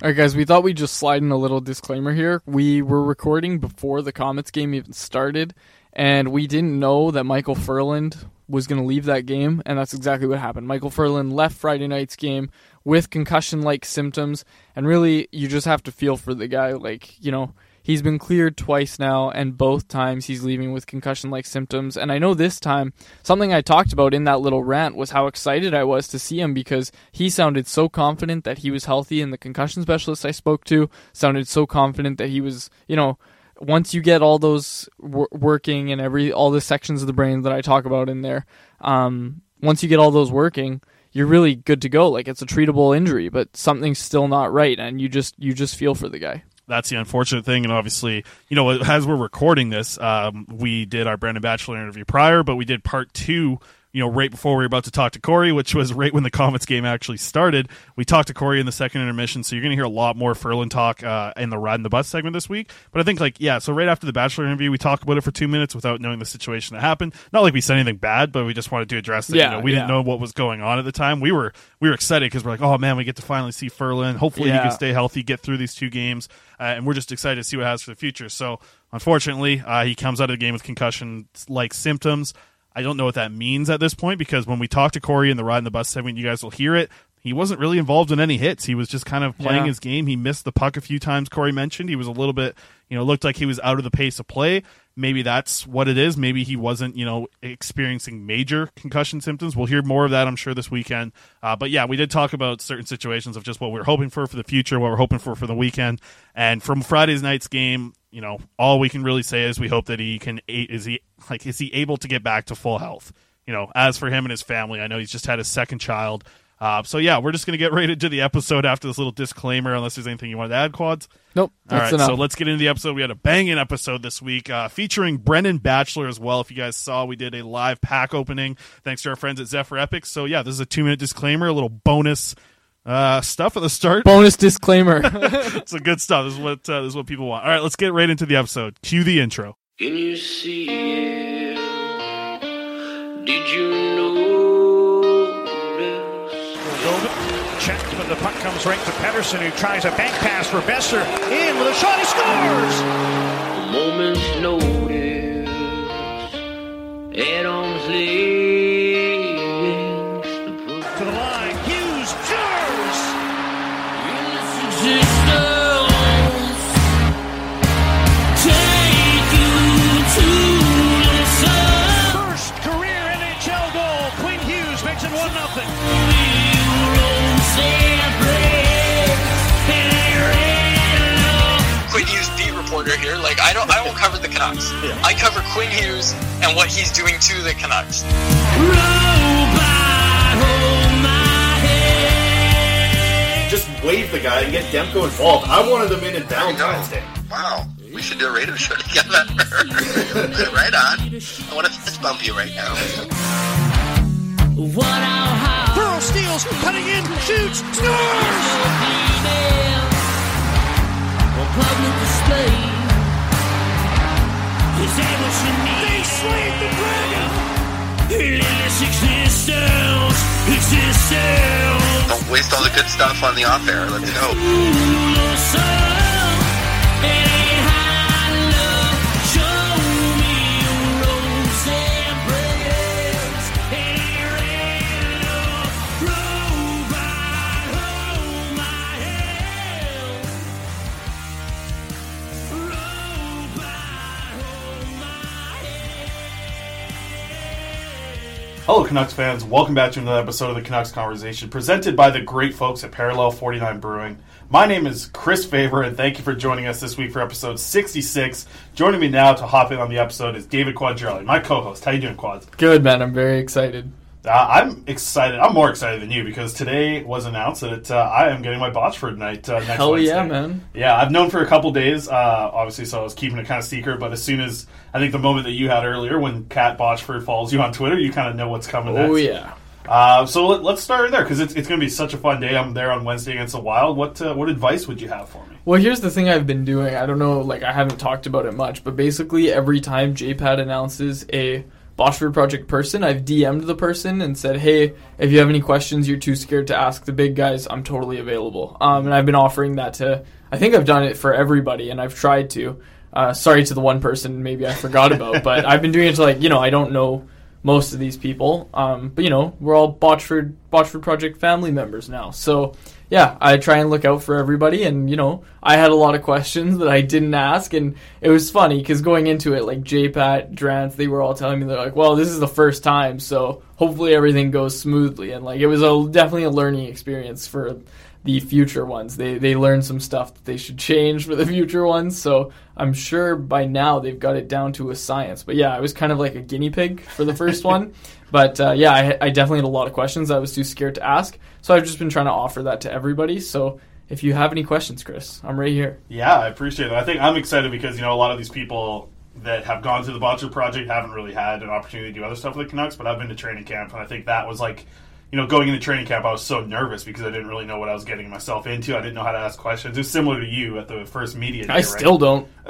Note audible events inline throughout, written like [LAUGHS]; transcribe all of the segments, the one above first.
All right, guys, we thought we'd just slide in a little disclaimer here. We were recording before the Comets game even started, and we didn't know that Michael Ferland was going to leave that game, and that's exactly what happened. Michael Ferland left Friday night's game with concussion like symptoms, and really, you just have to feel for the guy. Like, you know, he's been cleared twice now, and both times he's leaving with concussion like symptoms. And I know this time, something I talked about in that little rant was how excited I was to see him because he sounded so confident that he was healthy, and the concussion specialist I spoke to sounded so confident that he was, you know, once you get all those wor- working and every all the sections of the brain that I talk about in there, um, once you get all those working, you're really good to go. Like it's a treatable injury, but something's still not right, and you just you just feel for the guy that's the unfortunate thing. And obviously, you know, as we're recording this, um, we did our Brendan Batchelor interview prior, but we did part two you know, right before we were about to talk to Corey, which was right when the Comets game actually started. We talked to Corey in the second intermission, so you're going to hear a lot more Ferland talk uh, in the Ride in the Bus segment this week. But I think, like, yeah, so right after the Batchelor interview, we talked about it for two minutes without knowing the situation that happened. Not like we said anything bad, but we just wanted to address that. Yeah, you know, we yeah. didn't know what was going on at the time. We were we were excited because we're like, oh man, we get to finally see Ferland. Hopefully, yeah. he can stay healthy, get through these two games, uh, and we're just excited to see what has for the future. So. Unfortunately, uh, he comes out of the game with concussion-like symptoms. I don't know what that means at this point because when we talk to Corey in the ride in the bus segment, you guys will hear it. He wasn't really involved in any hits. He was just kind of playing yeah. his game. He missed the puck a few times. Corey mentioned he was a little bit, you know, looked like he was out of the pace of play. Maybe that's what it is. Maybe he wasn't, you know, experiencing major concussion symptoms. We'll hear more of that, I'm sure, this weekend. Uh, but yeah, we did talk about certain situations of just what we are hoping for for the future, what we're hoping for for the weekend. And from Friday's night's game, you know, all we can really say is we hope that he can is he like is he able to get back to full health. You know, as for him and his family, I know he's just had his second child. Uh, so yeah, we're just gonna get [LAUGHS] right into the episode after this little disclaimer. Unless there's anything you wanted to add, quads. Nope. All right, enough. so let's get into the episode. We had a banging episode this week, uh, featuring Brendan Batchelor as well. If you guys saw, we did a live pack opening thanks to our friends at Zephyr Epic. So yeah, this is a two minute disclaimer, a little bonus uh, stuff at the start. Bonus disclaimer. [LAUGHS] [LAUGHS] it's a good stuff. This is what uh, this is what people want. All right, let's get right into the episode. Cue the intro. Can you see it? Did you notice? Check, but the puck comes right to Pettersson, who tries a bank pass for Boeser. In with a shot, he scores! A moment's notice. At arm's covered the Canucks. I cover Quinn Hughes and what he's doing to the Canucks. Just wave the guy and get Demko involved. I wanted them in in Valentine's Day. Wow, we should do a radio show [LAUGHS] together. [LAUGHS] right on. I want to fist bump you right now. Pearl steals, cutting in, shoots, scores! Waste all the good stuff on the off air. Let's go. Hello, Canucks fans. Welcome back to another episode of the Canucks Conversation, presented by the great folks at Parallel 49 Brewing. My name is Chris Faber, and thank you for joining us this week for episode 66. Joining me now to hop in on the episode is David Quadrelli, my co-host. How you doing, Quads? Good man, I'm very excited. Uh, I'm excited. I'm more excited than you because today was announced that uh, I am getting my Botchford night uh, next Hell Wednesday. yeah, man. Yeah, I've known for a couple days, uh, obviously, so I was keeping it kind of secret. But as soon as I think the moment that you had earlier, when Cat Botchford follows you on Twitter, you kind of know what's coming. Oh next. yeah. Uh, so let, let's start there because it's, it's going to be such a fun day. I'm there on Wednesday against the Wild. What uh, what advice would you have for me? Well, here's the thing I've been doing. I don't know, like I haven't talked about it much, but basically every time JPAT announces a Botchford Project person, I've DM'd the person and said, "Hey, if you have any questions you're too scared to ask the big guys, I'm totally available." Um, and I've been offering that to. I think I've done it for everybody, and I've tried to. Uh, sorry to the one person maybe I forgot about, [LAUGHS] but I've been doing it to like you know I don't know most of these people, um, but you know we're all Botchford Botchford Project family members now, so yeah, I try and look out for everybody. And, you know, I had a lot of questions that I didn't ask. And it was funny because going into it, like JPAT, Drance, they were all telling me, they're like, well, this is the first time. So hopefully everything goes smoothly. And, like, it was a, definitely a learning experience for the future ones. They, they learned some stuff that they should change for the future ones. So I'm sure by now they've got it down to a science. But yeah, I was kind of like a guinea pig for the first one. [LAUGHS] But uh, yeah, I, I definitely had a lot of questions I was too scared to ask. So I've just been trying to offer that to everybody. So if you have any questions, Chris, I'm right here. Yeah, I appreciate it. I think I'm excited because you know a lot of these people that have gone through the Botcher project haven't really had an opportunity to do other stuff with the Canucks. But I've been to training camp, and I think that was like. You know, going into training camp, I was so nervous because I didn't really know what I was getting myself into. I didn't know how to ask questions. It was similar to you at the first media. Day, I right? still don't. [LAUGHS]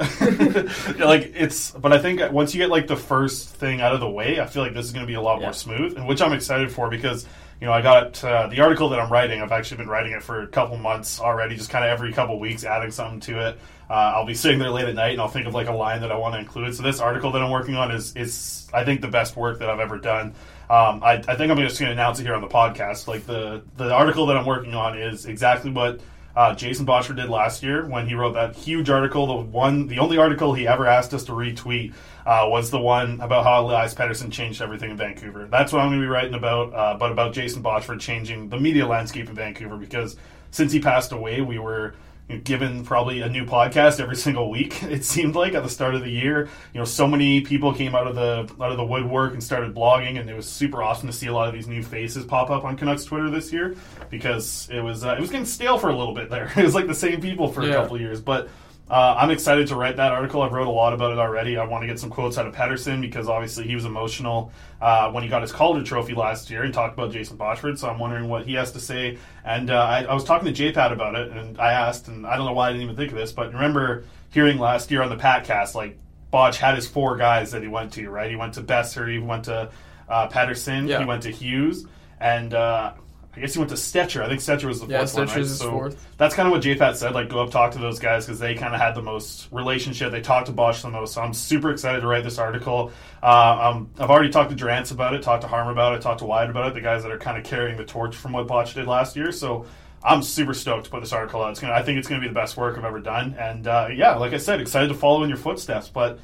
Like it's, but I think once you get like the first thing out of the way, I feel like this is going to be a lot Yeah. more smooth, and which I'm excited for because you know I got uh, the article that I'm writing. I've actually been writing it for a couple months already, just kind of every couple weeks adding something to it. Uh, I'll be sitting there late at night and I'll think of like a line that I want to include. So this article that I'm working on is is I think the best work that I've ever done. Um, I, I think I'm just going to announce it here on the podcast. Like the the article that I'm working on is exactly what uh, Jason Botchford did last year when he wrote that huge article. The one, the only article he ever asked us to retweet uh, was the one about how Elias Pettersson changed everything in Vancouver. That's what I'm going to be writing about, uh, but about Jason Botchford changing the media landscape in Vancouver because since he passed away, we were given probably a new podcast every single week. [LAUGHS] It seemed like at the start of the year, you know, so many people came out of the out of the woodwork and started blogging, and it was super awesome to see a lot of these new faces pop up on Canucks Twitter this year because it was uh, it was getting stale for a little bit there. [LAUGHS] It was like the same people for a couple of years, but. Uh, I'm excited to write that article. I've wrote a lot about it already. I want to get some quotes out of Pettersson because obviously he was emotional uh, when he got his Calder Trophy last year and talked about Jason Botchford. So I'm wondering what he has to say. And uh, I, I was talking to JPAT about it, and I asked, and I don't know why I didn't even think of this, but remember hearing last year on the Patcast, like Bodge had his four guys that he went to, right? He went to Boeser, he went to uh, Pettersson, Yeah. he went to Hughes, and uh, I guess he went to Stecher. I think Stecher was the Yeah, fourth one, Stecher's right? his So fourth. that's kind of what JPAT said. Like, go up, talk to those guys because they kind of had the most relationship. They talked to Bosch the most. So I'm super excited to write this article. Uh, um, I've already talked to Drance about it, talked to Harm about it, talked to Wyatt about it. The guys that are kind of carrying the torch from what Bosch did last year. So I'm super stoked to put this article out. It's gonna, I think it's going to be the best work I've ever done. And uh, yeah, like I said, excited to follow in your footsteps. But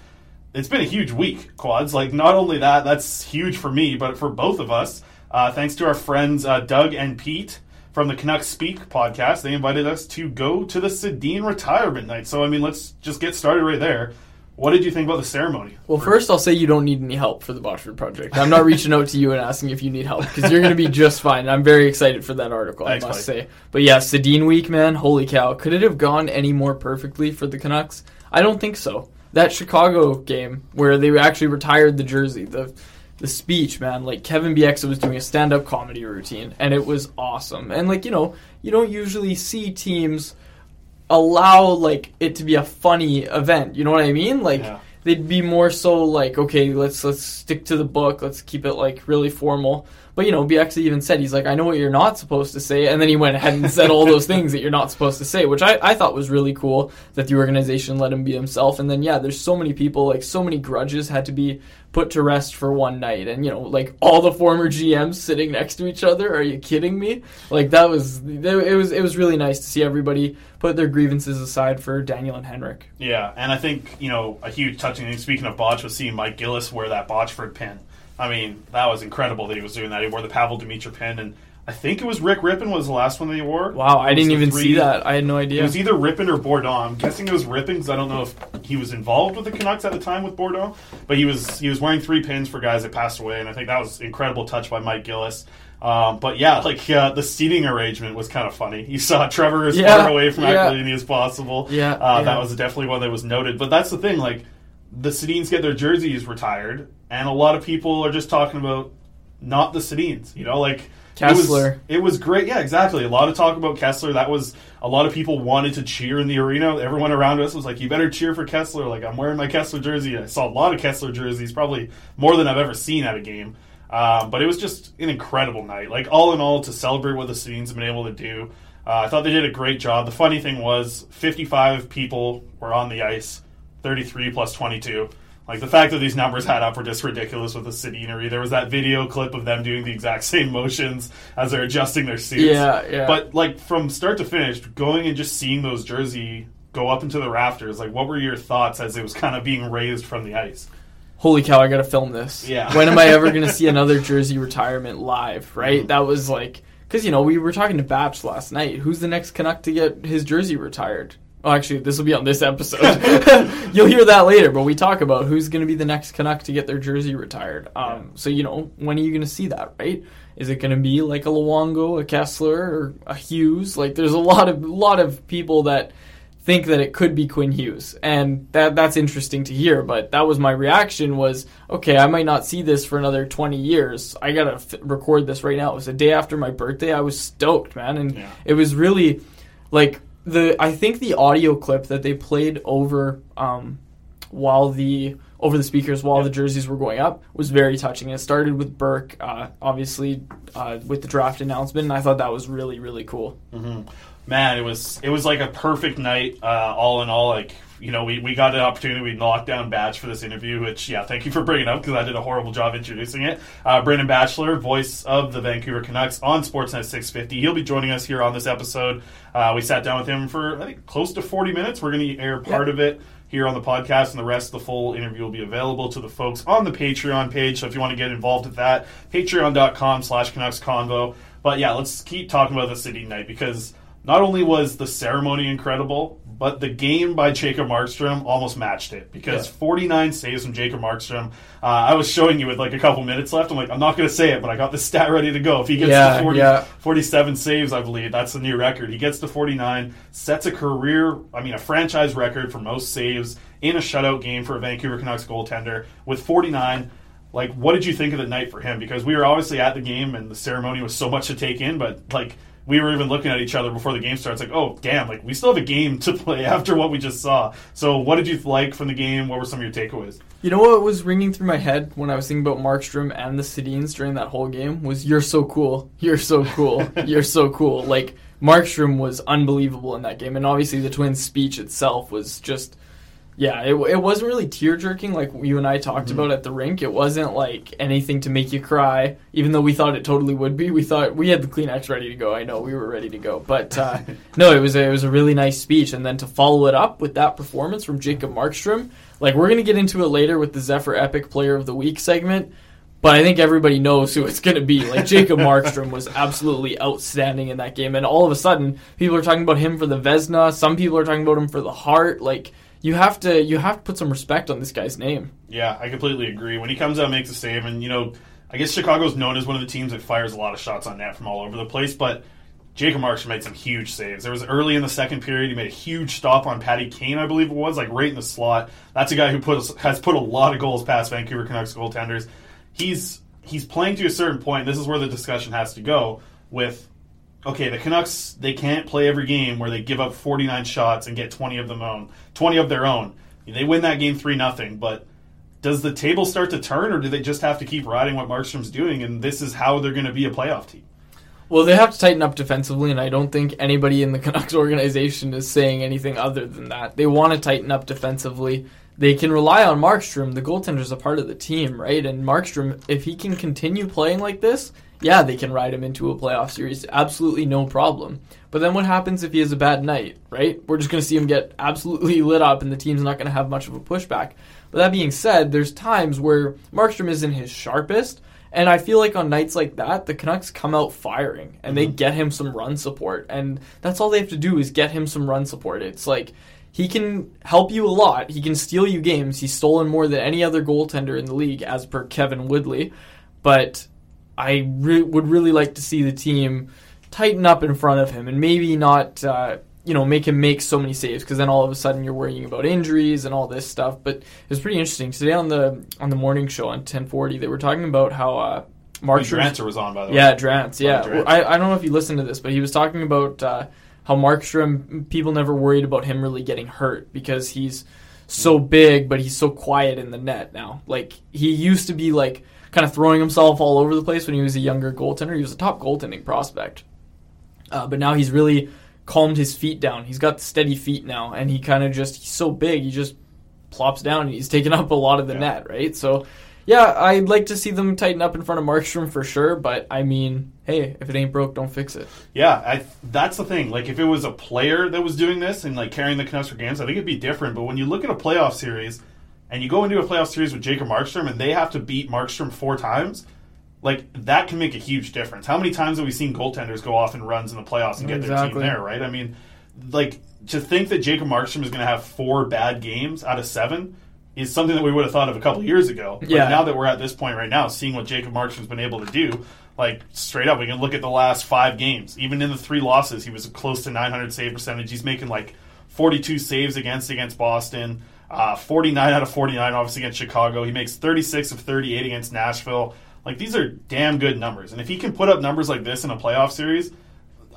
it's been a huge week, quads. Like not only that, that's huge for me, but for both of us. Uh, thanks to our friends uh, Doug and Pete from the Canucks Speak podcast, they invited us to go to the Sedin retirement night. So I mean, let's just get started right there. What did you think about the ceremony? Well, first I'll say you don't need any help for the Botchford project. I'm not reaching out to you and asking if you need help because you're going to be just fine. I'm very excited for that article, Thanks, I must buddy. say. But yeah, Sedin week, man, holy cow! Could it have gone any more perfectly for the Canucks? I don't think so. That Chicago game where they actually retired the jersey, the the speech, man, like Kevin Bieksa was doing a stand up comedy routine, and it was awesome. And like you know, you don't usually see teams allow like it to be a funny event. You know what I mean? Like Yeah. they'd be more so like, okay, let's let's stick to the book. Let's keep it like really formal. But you know, BX even said he's like, I know what you're not supposed to say, and then he went ahead and said all those things that you're not supposed to say, which I, I thought was really cool that the organization let him be himself. And then yeah, there's so many people, like so many grudges had to be put to rest for one night, and you know, like all the former GMs sitting next to each other. Are you kidding me? Like that was it was it was really nice to see everybody put their grievances aside for Daniel and Henrik. Yeah, and I think you know a huge touching thing. Speaking of botch, was seeing Mike Gillis wear that Botchford pin. I mean, that was incredible that he was doing that. He wore the Pavol Demitra pin, and I think it was Rick Rypien was the last one that he wore. Wow, I didn't even three- see that. I had no idea. It was either Rypien or Bourdon. I'm guessing it was Rypien because I don't know if he was involved with the Canucks at the time with Bourdon, but he was he was wearing three pins for guys that passed away, and I think that was incredible touch by Mike Gillis. Um, but yeah, like uh, the seating arrangement was kind of funny. You saw [LAUGHS] Trevor as Yeah, far away from yeah. Aquilini as possible. Yeah, uh, yeah. that was definitely one that was noted. But that's the thing, like the Sedins get their jerseys retired, and a lot of people are just talking about not the Sedins. You know, like Kesler. It was, it was great. Yeah, exactly. A lot of talk about Kesler. That was a lot of people wanted to cheer in the arena. Everyone around us was like, "You better cheer for Kesler." Like I'm wearing my Kesler jersey. I saw a lot of Kesler jerseys, probably more than I've ever seen at a game. Um, but it was just an incredible night. Like all in all, to celebrate what the have been able to do. Uh, I thought they did a great job. The funny thing was, 55 people were on the ice, 33 plus 22. Like the fact that these numbers had up were just ridiculous with the Sedinery. There was that video clip of them doing the exact [LAUGHS] same motions as they're adjusting their suits. Yeah, yeah. But like from start to finish, going and just seeing those jersey go up into the rafters, like what were your thoughts as it was kind of being raised from the ice? Holy cow! I gotta film this. Yeah. [LAUGHS] when am I ever gonna see [LAUGHS] another jersey retirement live? Right? Mm. That was like because you know we were talking to Batch last night. Who's the next Canuck to get his jersey retired? Oh, actually, this will be on this episode. [LAUGHS] You'll hear that later, but we talk about who's going to be the next Canuck to get their jersey retired. Um, So, you know, when are you going to see that, right? Is it going to be like a Luongo, a Kesler, or a Hughes? Like, there's a lot of lot of people that think that it could be Quinn Hughes, and that that's interesting to hear. But that was my reaction: was okay, I might not see this for another twenty years. I gotta f- record this right now. It was the day after my birthday. I was stoked, man, and it was really like the. I think the audio clip that they played over um, while the over the speakers while the jerseys were going up was very touching. It started with Burke, uh, obviously uh, with the draft announcement, and I thought that was really really cool. hmm Man, it was it was like a perfect night. Uh, all in all, like you know, we, we got an opportunity. We knocked down Batch for this interview, which yeah, thank you for bringing up because I did a horrible job introducing it. Uh, Brendan Batchelor, voice of the Vancouver Canucks on Sportsnet 650. He'll be joining us here on this episode. Uh, we sat down with him for I think close to 40 minutes. We're going to air part of it here on the podcast, and the rest of the full interview will be available to the folks on the Patreon page. So if you want to get involved with that, patreon.com slash Canucks Convo. But yeah, let's keep talking about the city night because not only was the ceremony incredible, but the game by Jacob Markstrom almost matched it because Yeah. 49 saves from Jacob Markstrom. Uh, I was showing you with like a couple minutes left. I'm like, I'm not going to say it, but I got the [LAUGHS] stat ready to go. If he gets Yeah, to 40, yeah. 47 saves, I believe that's the new record. He gets to 49, sets a career, I mean, a franchise record for most saves in a shutout game for a Vancouver Canucks goaltender with 49. Like, what did you think of the night for him? Because we were obviously at the game and the ceremony was so much to take in, but like, we were even looking at each other before the game starts, like, oh, damn, like, we still have a game [LAUGHS] to play after what we just saw. So, what did you like from the game? What were some of your takeaways? You know what was ringing through my head when I was thinking about Markstrom and the Sedins during that whole game was "You're so cool, you're so cool, [LAUGHS] you're so cool." Like Markstrom was unbelievable in that game, and obviously the Twins' speech itself was just, yeah, it, it wasn't really tear jerking like you and I talked about at the rink. It wasn't like anything to make you cry, even though we thought it totally would be. We thought we had the Kleenex ready to go. I know we were ready to go, but uh, [LAUGHS] no, it was a, it was a really nice speech, and then to follow it up with that performance from Jacob Markstrom. Like we're gonna get into it later with the Zephyr Epic Player of the Week segment, but I think everybody knows who it's gonna be. Like Jacob [LAUGHS] Markstrom was absolutely outstanding in that game, and all of a sudden people are talking about him for the Vezina. Some people are talking about him for the Hart. Like you have to you have to put some respect on this guy's name. Yeah, I completely agree. When he comes out makes a save, and you know, I guess Chicago's known as one of the teams that fires a lot of shots on net from all over the place, but Jacob Markstrom made some huge saves. There was early in the second period, he made a huge stop on Patty Kane, I believe it was, like right in the slot. That's a guy who put has put a lot of goals past Vancouver Canucks goaltenders. He's he's playing to a certain point. This is where the discussion has to go with okay, the Canucks they can't play every game where they give up 49 shots and get 20 of them own, 20 of their own. They win that game 3 nothing, but does the table start to turn or do they just have to keep riding what Markstrom's doing and this is how they're going to be a playoff team? Well, they have to tighten up defensively, and I don't think anybody in the [LAUGHS] Canucks organization is saying anything other than that. They want to tighten up defensively. They can rely on Markstrom. The goaltender's a part of the team, right? And Markstrom, if he can continue playing like this, yeah, they can ride him into a playoff series. Absolutely no problem. But then what happens if he has a bad night, right? We're just going to see him get absolutely lit up, and the team's not going to have much of a pushback. But that being said, there's times where Markstrom isn't his sharpest, and I feel like on nights like that, the Canucks come out firing and they mm-hmm. get him some run support. And that's all they have to do is get him some run support. It's like he can help you a lot. He can steal you games. He's stolen more than any other goaltender in the league, as per Kevin Woodley. But I re- would really like to see the team tighten up in front of him and maybe not. Uh, you know, make him make so many saves because then all of a sudden you're worrying about injuries and all this stuff. But it was pretty interesting today on the on the morning show on 1040. They were talking about how uh, Mark Drancer was on by the way. yeah. Drance, yeah, Drance. I, I don't know if you listened to this, but he was talking about uh, how Markstrom. People never worried about him really getting hurt because he's so big, but he's so quiet in the net now. Like he used to be like kind of throwing himself all over the place when he was a younger goaltender. He was a top goaltending prospect, uh, but now he's really calmed his feet down. He's got steady feet now, and he kind of just he's so big, he just plops down and he's taking up a lot of the net, right? So, yeah, I'd like to see them tighten up in front of Markstrom for sure. But I mean, hey, if it ain't broke, don't fix it. Yeah, I, that's the thing. Like, if it was a player that was doing this and like carrying the Canucks for games, I think it'd be different. But when you look at a playoff series and you go into a playoff series with Jacob Markstrom and they have to beat Markstrom four times, like that can make a huge difference. How many times have we seen goaltenders go off and runs in the playoffs and get their team there? Right? I mean, like to think that Jacob Markstrom is going to have four bad games out of seven is something that we would have thought of a couple years ago. But Yeah. now that we're at this point right now, seeing what Jacob Markstrom's been able to do, like straight up, we can look at the last five games. Even in the three losses, he was close to 900 save percentage. He's making like 42 saves against against Boston, uh, 49 out of 49 obviously against Chicago. He makes 36 of 38 against Nashville. Like these are damn good numbers. And if he can put up numbers like this in a playoff series,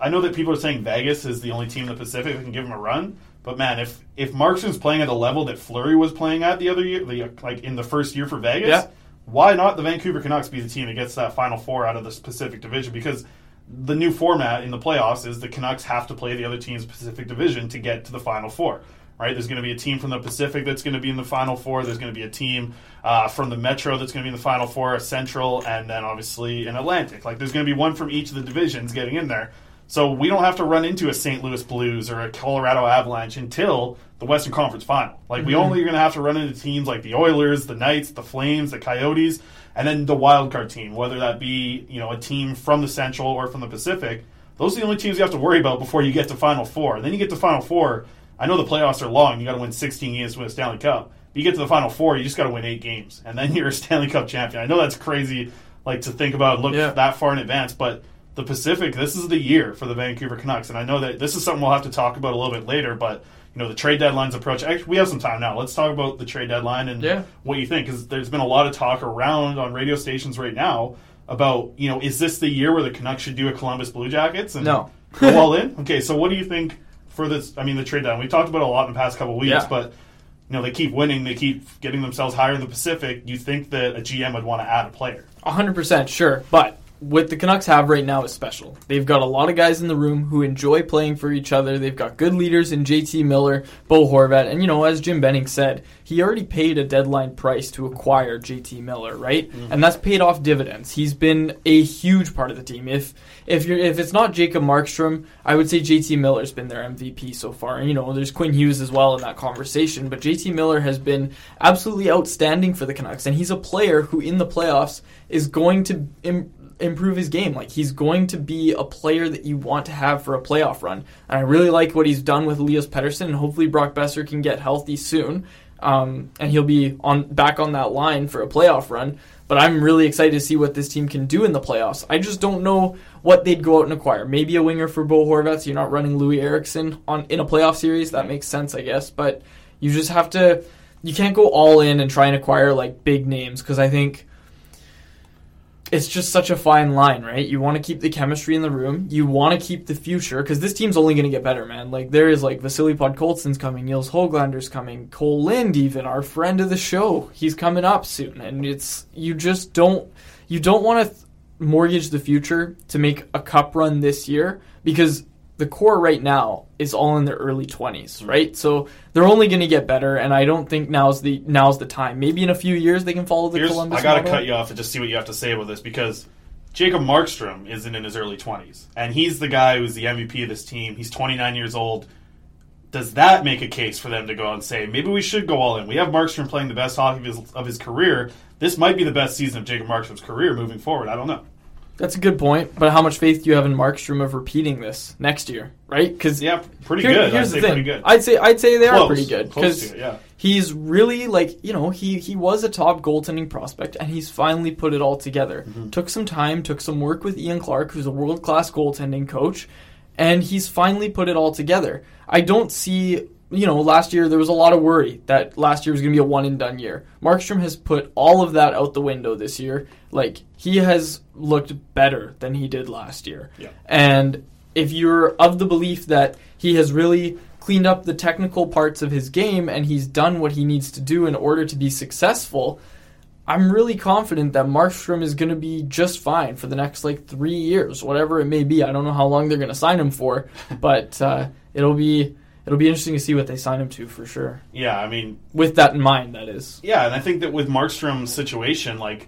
I know that people are saying Vegas is the only team in the Pacific that can give him a run. But man, if if Markstrom's playing at the level that Fleury was playing at the other year, the, like in the first year for Vegas, Yeah. why not the Vancouver Canucks be the team that gets that Final Four out of the Pacific Division? Because the new format in the playoffs is the Canucks have to play the other team's Pacific Division to get to the Final Four. Right? There's going to be a team from the Pacific that's going to be in the Final Four. There's going to be a team uh, from the Metro that's going to be in the Final Four, a Central, and then obviously an Atlantic. Like there's going to be one from each of the divisions getting in there. So we don't have to run into a St. Louis Blues or a Colorado Avalanche until the Western Conference Final. Like we Mhm. only are going to have to run into teams like the Oilers, the Knights, the Flames, the Coyotes, and then the wild card team, whether that be you know a team from the Central or from the Pacific. Those are the only teams you have to worry about before you get to Final Four. And then you get to Final Four. I know the playoffs are long. You got to win 16 games to win a Stanley Cup. But you get to the Final Four, you just got to win eight games, and then [LAUGHS] you're a Stanley Cup champion. I know that's crazy, like to think about, and look Yeah. that far in advance, but the Pacific, this is the year for the Vancouver Canucks, and I know that this is something we'll have to talk about a little bit later. But you know, the trade deadline's approach. Actually, we have some time now. Let's talk about the trade deadline and Yeah. what you think, because there's been a lot of talk around on radio stations right now about you know, is this the year where the Canucks should do a Columbus Blue Jackets and No. go all in? [LAUGHS] Okay, so what do you think for this? I mean, the trade deadline. We talked about it a lot in the past couple weeks, Yeah. but you know, they keep winning, they keep getting themselves higher in the Pacific. You think that a GM would want to add a player? hundred percent sure, but what the Canucks have right now is special. They've got a lot of guys in the room who enjoy playing for each other. They've got good leaders in JT Miller, Bo Horvat, and you know, as Jim Benning said, he already paid a deadline price to acquire JT Miller, right? Mm-hmm. And that's paid off dividends. He's been a huge part of the team. If if you're if it's not Jacob Markstrom, I would say JT Miller's been their MVP so far. And you know, there's Quinn Hughes as well in that conversation, but JT Miller has been absolutely outstanding for the Canucks, and he's a player who in the playoffs is going to. Im- improve his game. Like he's going to be a player that you want to have for a playoff run. And I really like what he's done with Elias Pettersson, and hopefully Brock Boeser can get healthy soon, um, and he'll be on back on that line for a playoff run. But I'm really excited to see what this team can do in the playoffs. I just don't know what they'd go out and acquire. Maybe a winger for Bo Horvat. So you're not running Loui Eriksson on in a playoff series. That makes sense, I guess. But you just have to. You can't go all in and try and acquire like big names because I think it's just such a fine line, right? You want to keep the chemistry in the room. You want to keep the future because this team's only going to get better, man. Like there is like Vasily Podkolzin's coming, Nils Hoglander's coming, Cole Lind, even our friend of the show, he's coming up soon, and it's you just don't you don't want to th- mortgage the future to make a cup run this year because the core right now is all in their early 20s, right? So they're only going to get better, and I don't think now's the now's the time. Maybe in a few years they can follow the Here's, Columbus I got to cut you off and just see what you have to say about this because Jacob Markstrom isn't in his early 20s, and he's the guy who's the MVP of this team. He's 29 years old. Does that make a case for them to go out and say maybe we should go all in? We have Markstrom playing the best hockey of his, of his career. This might be the best season of Jacob Markstrom's career moving forward. I don't know. That's a good point, but how much faith do you have in Markstrom of repeating this next year, right? Because yeah, pretty good. Here's I'd the say thing. pretty good. I'd say I'd say they are pretty good because yeah. he's really like you know he he was a top goaltending prospect and he's finally put it all together. Mm-hmm. Took some time, took some work with Ian Clark, who's a world class goaltending coach, and he's finally put it all together. I don't see. You know, last year there was a lot of worry that last year was going to be a one and done year. Markstrom has put all of that out the window this year. Like he has looked better than he did last year. Yeah. And if you're of the belief that he has really cleaned up the technical parts of his game and he's done what he needs to do in order to be successful, I'm really confident that Markstrom is going to be just fine for the next like three years, whatever it may be. I don't know how long they're going to sign him for, [LAUGHS] but uh, it'll be it'll be interesting to see what they sign him to for sure. Yeah, I mean, With that in mind, that is. Yeah, and I think that with Markstrom's situation, like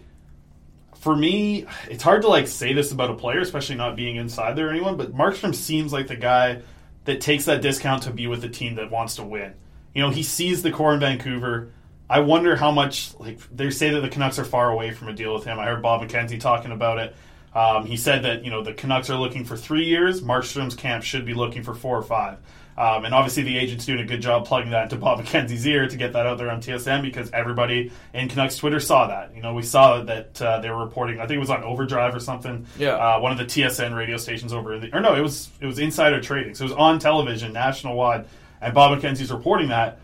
for me, it's hard to like say this about a player, especially not being inside there or anyone. But Markstrom seems like the guy that takes that discount to be with the team that wants to win. You know, he sees the core in Vancouver. I wonder how much like they say that the Canucks are far away from a deal with him. I heard Bob McKenzie talking about it. Um, he said that you know the Canucks are looking for three years. Markstrom's camp should be looking for four or five. Um, and obviously, the agent's doing a good job plugging that into Bob McKenzie's ear to get that out there on TSN because everybody in Canucks Twitter saw that. You know, we saw that uh, they were reporting. I think it was on Overdrive or something. Yeah. Uh, one of the TSN radio stations over in the, or no, it was it was Insider Trading. So it was on television, national wide, and Bob McKenzie's reporting that.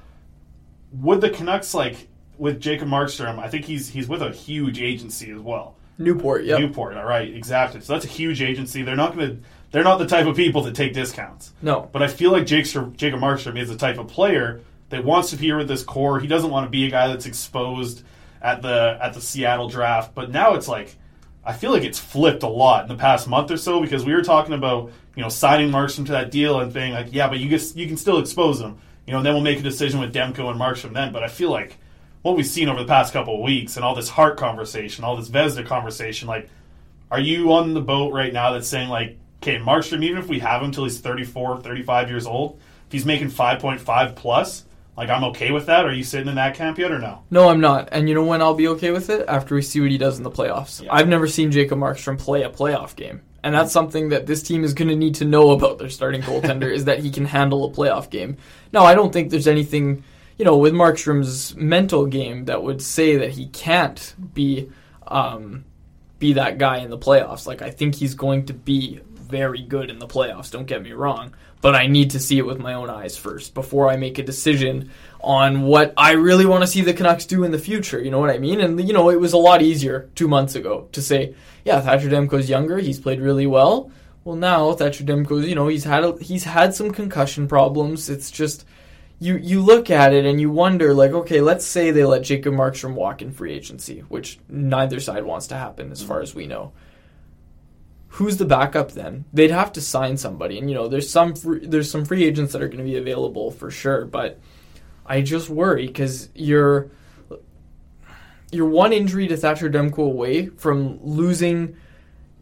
Would the Canucks like with Jacob Markstrom? I think he's he's with a huge agency as well. Newport, yep. Newport, all right, exactly. So that's a huge agency. They're not going to. They're not the type of people that take discounts. No. But I feel like Jake, Jacob Markstrom is the type of player that wants to be here with this core. He doesn't want to be a guy that's exposed at the at the Seattle draft. But now it's like I feel like it's flipped a lot in the past month or so because we were talking about you know signing Markstrom to that deal and saying like yeah, but you get, you can still expose him. You know, and then we'll make a decision with Demko and Markstrom then. But I feel like what we've seen over the past couple of weeks and all this Hart conversation, all this Vezina conversation, like, are you on the boat right now that's saying like, okay, Markstrom, even if we have him till he's 34, 35 years old, if he's making 5.5 plus, like I'm okay with that. Are you sitting in that camp yet or no? No, I'm not. And you know when I'll be okay with it? After we see what he does in the playoffs. Yeah. I've never seen Jacob Markstrom play a playoff game. And that's something that this team is going to need to know about their starting goaltender is that he can handle a playoff game. Now, I don't think there's anything, you know, with Markstrom's mental game that would say that he can't be um, be that guy in the playoffs. Like I think he's going to be very good in the playoffs, don't get me wrong, but I need to see it with my own eyes first before I make a decision on what I really want to see the Canucks do in the future. You know what I mean? And you know, it was a lot easier two months ago to say, yeah, Thatcher Demko's younger, he's played really well. Well, now Thatcher Demko's, you know, he's had a, he's had some concussion problems. It's just you you look at it and you wonder, like, okay, let's say they let Jacob Markstrom walk in free agency, which neither side wants to happen, as far mm-hmm. as we know who's the backup then? They'd have to sign somebody, and you know, there's some free, there's some free agents that are going to be available for sure, but I just worry because you're you're one injury to Thatcher Demko away from losing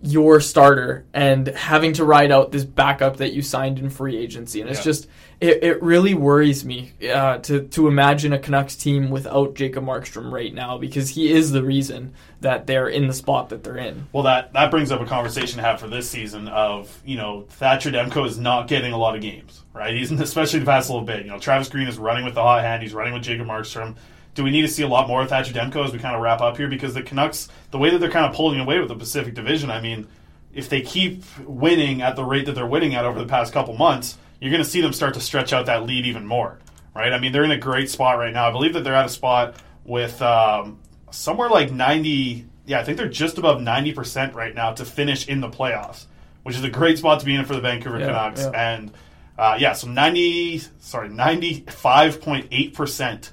your starter and having to ride out this backup that you signed in free agency. And it's Yeah. just, it, it really worries me uh, to, to imagine a Canucks team without Jacob Markstrom right now because he is the reason that they're in the spot that they're in. Well, that that brings up a conversation to have for this season of you know Thatcher Demko is not getting a lot of games, right? He's [LAUGHS] especially the past little bit. You know, Travis Green is running with the hot hand. He's running with Jacob Markstrom. Do we need to see a lot more of Thatcher Demko as we kind of wrap up here? Because the Canucks, the way that they're kind of pulling away with the Pacific Division, I mean, if they keep winning at the rate that they're winning at over the past couple months, you're going to see them start to stretch out that lead even more, right? I mean, they're in a great spot right now. I believe that they're at a spot with um, somewhere like 90. Yeah, I think they're just above 90% right now to finish in the playoffs, which is a great spot to be in for the Vancouver Yeah, Canucks. yeah. And uh, yeah, so 90, sorry, 95.8%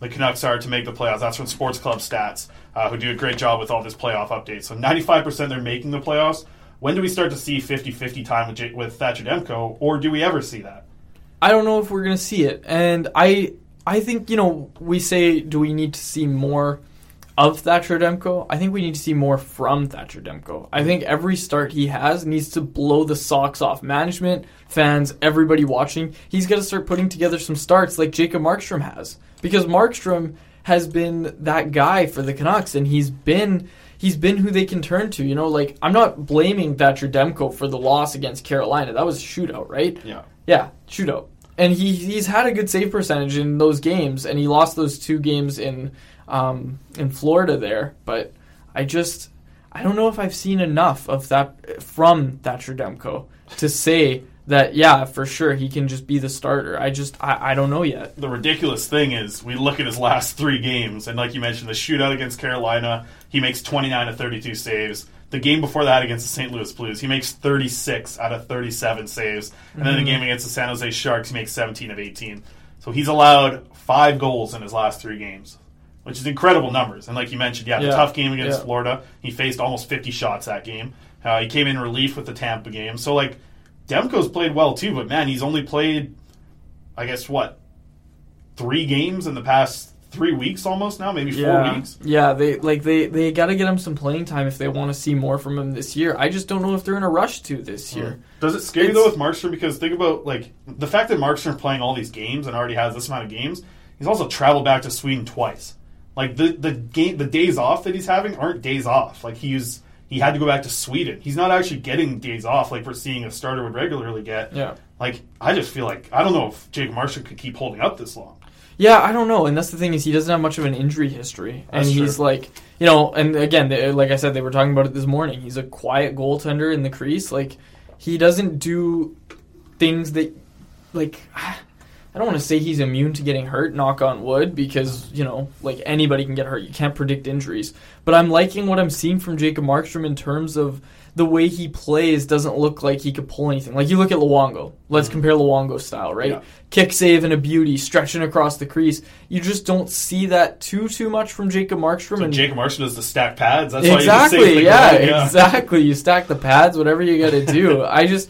the Canucks are to make the playoffs. That's from Sports Club Stats, uh, who do a great job with all this playoff updates. So 95% they're making the playoffs. When do we start to see 50 50 time with, J- with Thatcher Demko, or do we ever see that? I don't know if we're going to see it. And I I think, you know, we say do we need to see more of Thatcher Demko? I think we need to see more from Thatcher Demko. I think every start he has needs to blow the socks off management, fans, everybody watching. He's got to start putting together some starts like Jacob Markstrom has. Because Markstrom has been that guy for the Canucks and he's been he's been who they can turn to. You know, like I'm not blaming Thatcher Demko for the loss against Carolina. That was a shootout, right? Yeah. Yeah, shootout. And he he's had a good save percentage in those games, and he lost those two games in um, in Florida there. But I just I don't know if I've seen enough of that from Thatcher Demko to say that yeah for sure he can just be the starter. I just I, I don't know yet. The ridiculous thing is, we look at his last three games, and like you mentioned, the shootout against Carolina, he makes 29 to 32 saves. The game before that against the St. Louis Blues, he makes 36 out of 37 saves. And then the Mhm. game against the San Jose Sharks, he makes 17 of 18. So he's allowed five goals in his last three games, which is incredible numbers. And like you mentioned, yeah, the Yeah. tough game against Yeah. Florida, he faced almost 50 shots that game. Uh, he came in relief with the Tampa game. So, like, Demko's played well too, but man, he's only played, I guess, what, three games in the past three weeks almost now, maybe four yeah. weeks. Yeah, they like they they got to get him some playing time if they want to see more from him this year. I just don't know if they're in a rush to this hmm. year. Does it scare you though with Markstrom? Because think about like the fact that Markstrom playing all these games and already has this amount of games. He's also traveled back to Sweden twice. Like the the game, the days off that he's having aren't days off. Like he's he had to go back to Sweden. He's not actually getting days off like we're seeing a starter would regularly get. Yeah. Like I just feel like I don't know if Jake Markstrom could keep holding up this long. Yeah, I don't know, and that's the thing is he doesn't have much of an injury history, and That's he's true. like, you know, and again, they, like I said, they were talking about it this morning. He's a quiet goaltender in the crease. Like he doesn't do things that, like, [SIGHS] I don't want to say he's immune to getting hurt. Knock on wood, because you know, like anybody can get hurt. You can't predict injuries. But I'm liking what I'm seeing from Jacob Markstrom in terms of the way he plays. Doesn't look like he could pull anything. Like you look at Luongo. Let's mm. compare Luongo style, right? Yeah. kick save and a beauty, stretching across the crease. You just don't see that too too much from Jacob Markstrom. So and Jacob Markstrom does the stack pads. That's why exactly, you just save the yeah, yeah, exactly. You stack the pads, whatever you got to do. [LAUGHS] I just,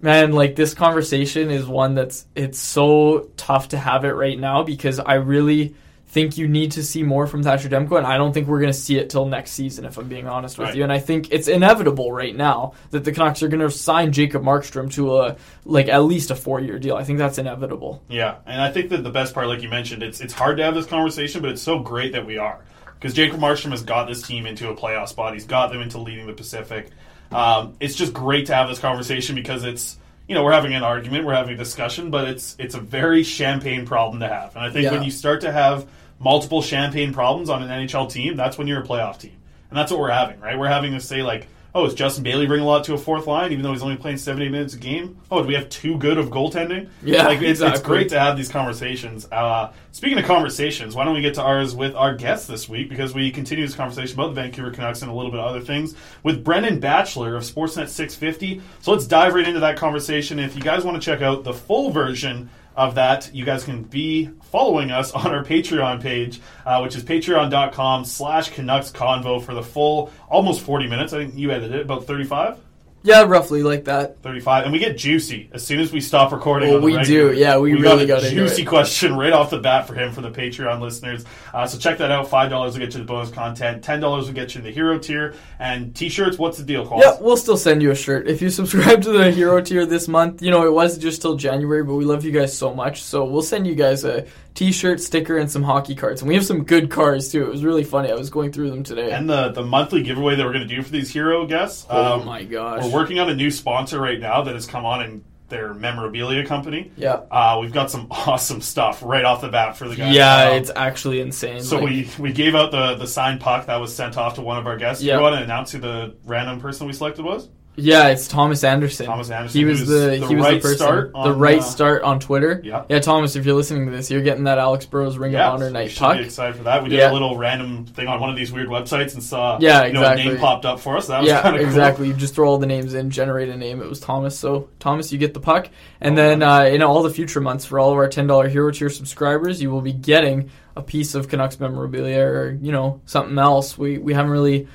man, like this conversation is one that's it's so tough to have it right now because I really think you need to see more from Thatcher Demko, and I don't think we're going to see it till next season, if I'm being honest with Right. you. And I think it's inevitable right now that the Canucks are going to sign Jacob Markstrom to a like at least a four year deal. I think that's inevitable. Yeah, and I think that the best part, like you mentioned, it's it's hard to have this conversation, but it's so great that we are because Jacob Markstrom has got this team into a playoff spot. He's got them into leading the Pacific. Um, it's just great to have this conversation because it's you know we're having an argument, we're having a discussion, but it's it's a very champagne problem to have, and I think Yeah. when you start to have multiple champagne problems on an NHL team, that's when you're a playoff team, and that's what we're having, right? We're having to say like. Oh, is Justin Bailey bring a lot to a fourth line, even though he's only playing 70 minutes a game? Oh, do we have too good of goaltending? Yeah, like it's, it's great to have these conversations. Uh, speaking of conversations, why don't we get to ours with our guest this week because we continue this conversation about the Vancouver Canucks and a little bit of other things with Brendan Batchelor of Sportsnet 650. So let's dive right into that conversation. If you guys want to check out the full version of that, you guys can be following us on our Patreon page, uh, which is patreon.com slash Canucks Convo for the full almost 40 minutes. I think you edited it, about 35? Yeah, roughly like that. 35. And we get juicy as soon as we stop recording. Oh, the we regular. do. Yeah, we got really a got into juicy question right off the bat for him for the Patreon listeners. Uh, so check that out. $5 will get you the bonus content. $10 will get you the hero tier. And t-shirts, what's the deal, Qualls? Yeah, we'll still send you a shirt if you [LAUGHS] subscribe to the hero tier this month. You know, it was just till January, but we love you guys so much, so we'll send you guys a t-shirt, sticker, and some hockey cards. And we have some good cards too. It was really funny. I was going through them today. And the, the monthly giveaway that we're going to do for these hero guests. Oh um, my gosh. We're working on a new sponsor right now that has come on in their memorabilia company. Yeah. Uh, we've got some [LAUGHS] awesome stuff right off the bat for the guys. yeah, Um, it's actually insane. So Like, we, we gave out the, the signed puck that was sent off to one of our guests. Yeah. You want to announce who the random person we selected was? Yeah, it's Thomas Anderson. Thomas Anderson, He was the, the he was right the person, the right uh, start on Twitter. Yeah. yeah. Thomas, if you're listening to this, you're getting that Alex Burrows Ring Yeah, of Honor so night puck. be excited for that. We did Yeah. a little random thing on one of these weird websites and saw Yeah, you know, a name exactly. popped up for us. That was yeah, kind of exactly. You just throw all the names in, generate a name. It was Thomas. So Thomas, you get the puck, and Oh, then uh, in all the future months for all of our ten dollar hero tier subscribers, you will be getting a piece of Canucks memorabilia or you know something else. We we haven't really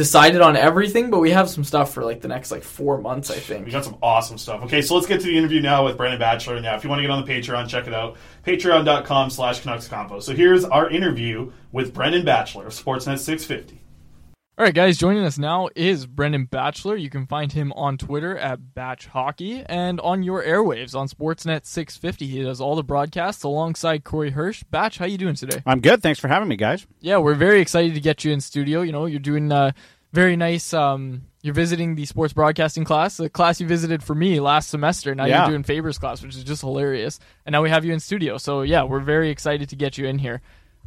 decided on everything, but we have some stuff for like the next like four months, I think. We got some awesome stuff. Okay, so let's get to the interview now with Brendan Batchelor. Now, if you want to get on the Patreon, check it out. Patreon.com slash Canucks Convo. So here's our interview with Brendan Batchelor of Sportsnet 650. All right, guys, joining us now is Brendan Batchelor. You can find him on Twitter at Batch Hockey and on your airwaves on Sportsnet 650. He does all the broadcasts alongside Corey Hirsch. Batch, how you doing today? I'm good. Thanks for having me, guys. Yeah, we're very excited to get you in studio. You know, you're doing uh, very nice. Um, you're visiting the sports broadcasting class, the class you visited for me last semester. Now Yeah. you're doing Faber's class, which is just hilarious. And now we have you in studio. So yeah, we're very excited to get you in here.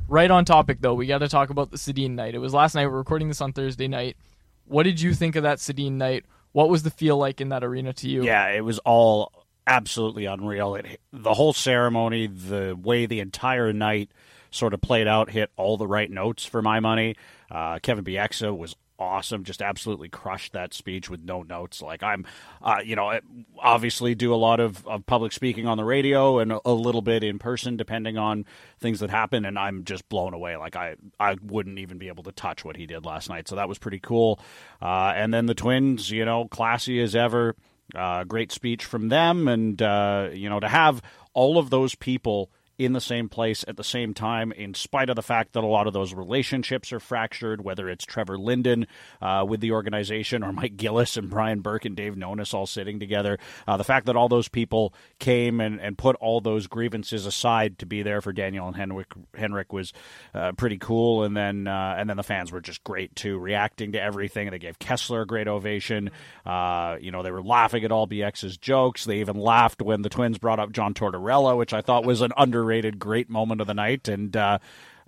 Right on topic though, we got to talk about the Sedin night. It was last night. We're recording this on Thursday night. What did you think of that Sedin night? What was the feel like in that arena to you? Yeah, it was all absolutely unreal. It, the whole ceremony, the way the entire night sort of played out, hit all the right notes for my money. Uh, Kevin Bieksa was awesome. Just absolutely crushed that speech with no notes. Like I'm, uh, you know, obviously do a lot of, of public speaking on the radio and a, a little bit in person, depending on things that happen. And I'm just blown away. Like I, I wouldn't even be able to touch what he did last night. So that was pretty cool. Uh, and then the Twins, you know, classy as ever. Uh, great speech from them, and uh, you know to have all of those people in the same place at the same time, in spite of the fact that a lot of those relationships are fractured, whether it's Trevor Linden uh, with the organization or [LAUGHS] Mike Gillis and Brian Burke and Dave Nonis all sitting together. Uh, the fact that all those people came and, and put all those grievances aside to be there for Daniel and Henrik, Henrik was uh, pretty cool. And then uh, and then the fans were just great too, reacting to everything. They gave Kesler a great ovation. Uh, you know, they were laughing at all BX's jokes. They even laughed when the Twins brought up John Tortorella, which I thought was an underrated great moment of the night. And uh,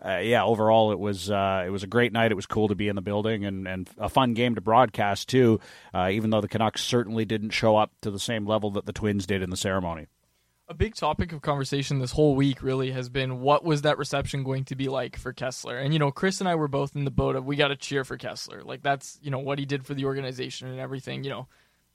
uh, yeah, overall it was uh, it was a great night. It was cool to be in the building and, and a fun game to broadcast too. Uh, even though the Canucks certainly didn't show up to the same level that the Twins did in the ceremony. A big topic of conversation this whole week really has been what was that reception going to be like for Kesler? And you know, Chris and I were both in the boat of we got to cheer for Kesler. Like that's, you know, what he did for the organization and everything, you know.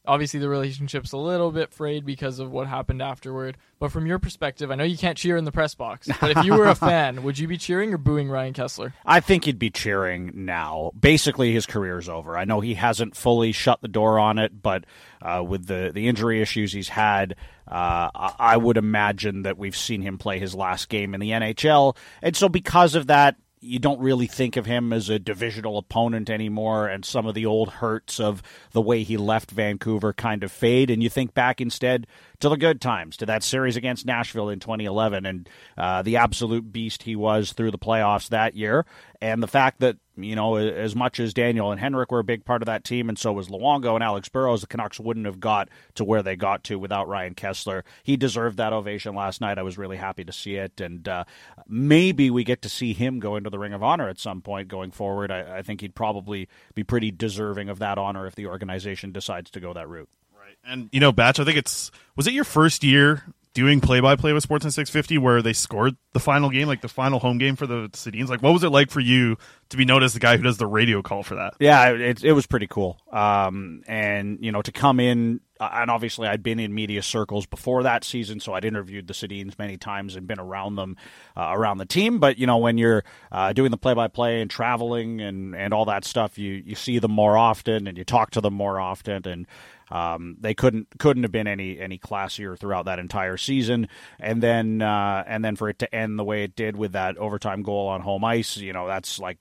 Obviously the relationship's a little bit frayed because of what happened afterward, but from your perspective, I know you can't cheer in the press box, but if you were a [LAUGHS] fan, would you be cheering or booing Ryan Kesler? I think he'd be cheering now. Basically, his career's over. I know he hasn't fully shut the door on it, but uh, with the, the injury issues he's had, uh, I I would imagine that we've seen him play his last game in the NHL. And so, because of that, you don't really think of him as a divisional opponent anymore, and some of the old hurts of the way he left Vancouver kind of fade, and you think back instead to the good times, to that series against Nashville in 2011, and uh, the absolute beast he was through the playoffs that year, and the fact that you know as much as Daniel and Henrik were a big part of that team, and so was Luongo and Alex Burrows, the Canucks wouldn't have got to where they got to without Ryan Kesler. He deserved that ovation last night. I was really happy to see it, and uh, maybe we get to see him go into the Ring of Honor at some point going forward. I, I think he'd probably be pretty deserving of that honor if the organization decides to go that route. Right, and you know, Batch, I think it's was it your first year doing play by play with Sports Sportsnet 650 where they scored the final game, like the final home game for the Sedins? Like, what was it like for you to be known as the guy who does the radio call for that? Yeah, it, it was pretty cool. Um, and, you know, to come in uh, and obviously I'd been in media circles before that season, so I'd interviewed the Sedins many times and been around them, uh, around the team. But you know, when you're uh, doing the play-by-play and traveling and and all that stuff, you you see them more often and you talk to them more often and. Um, they couldn't couldn't have been any any classier throughout that entire season, and then uh, and then for it to end the way it did with that overtime goal on home ice, you know that's like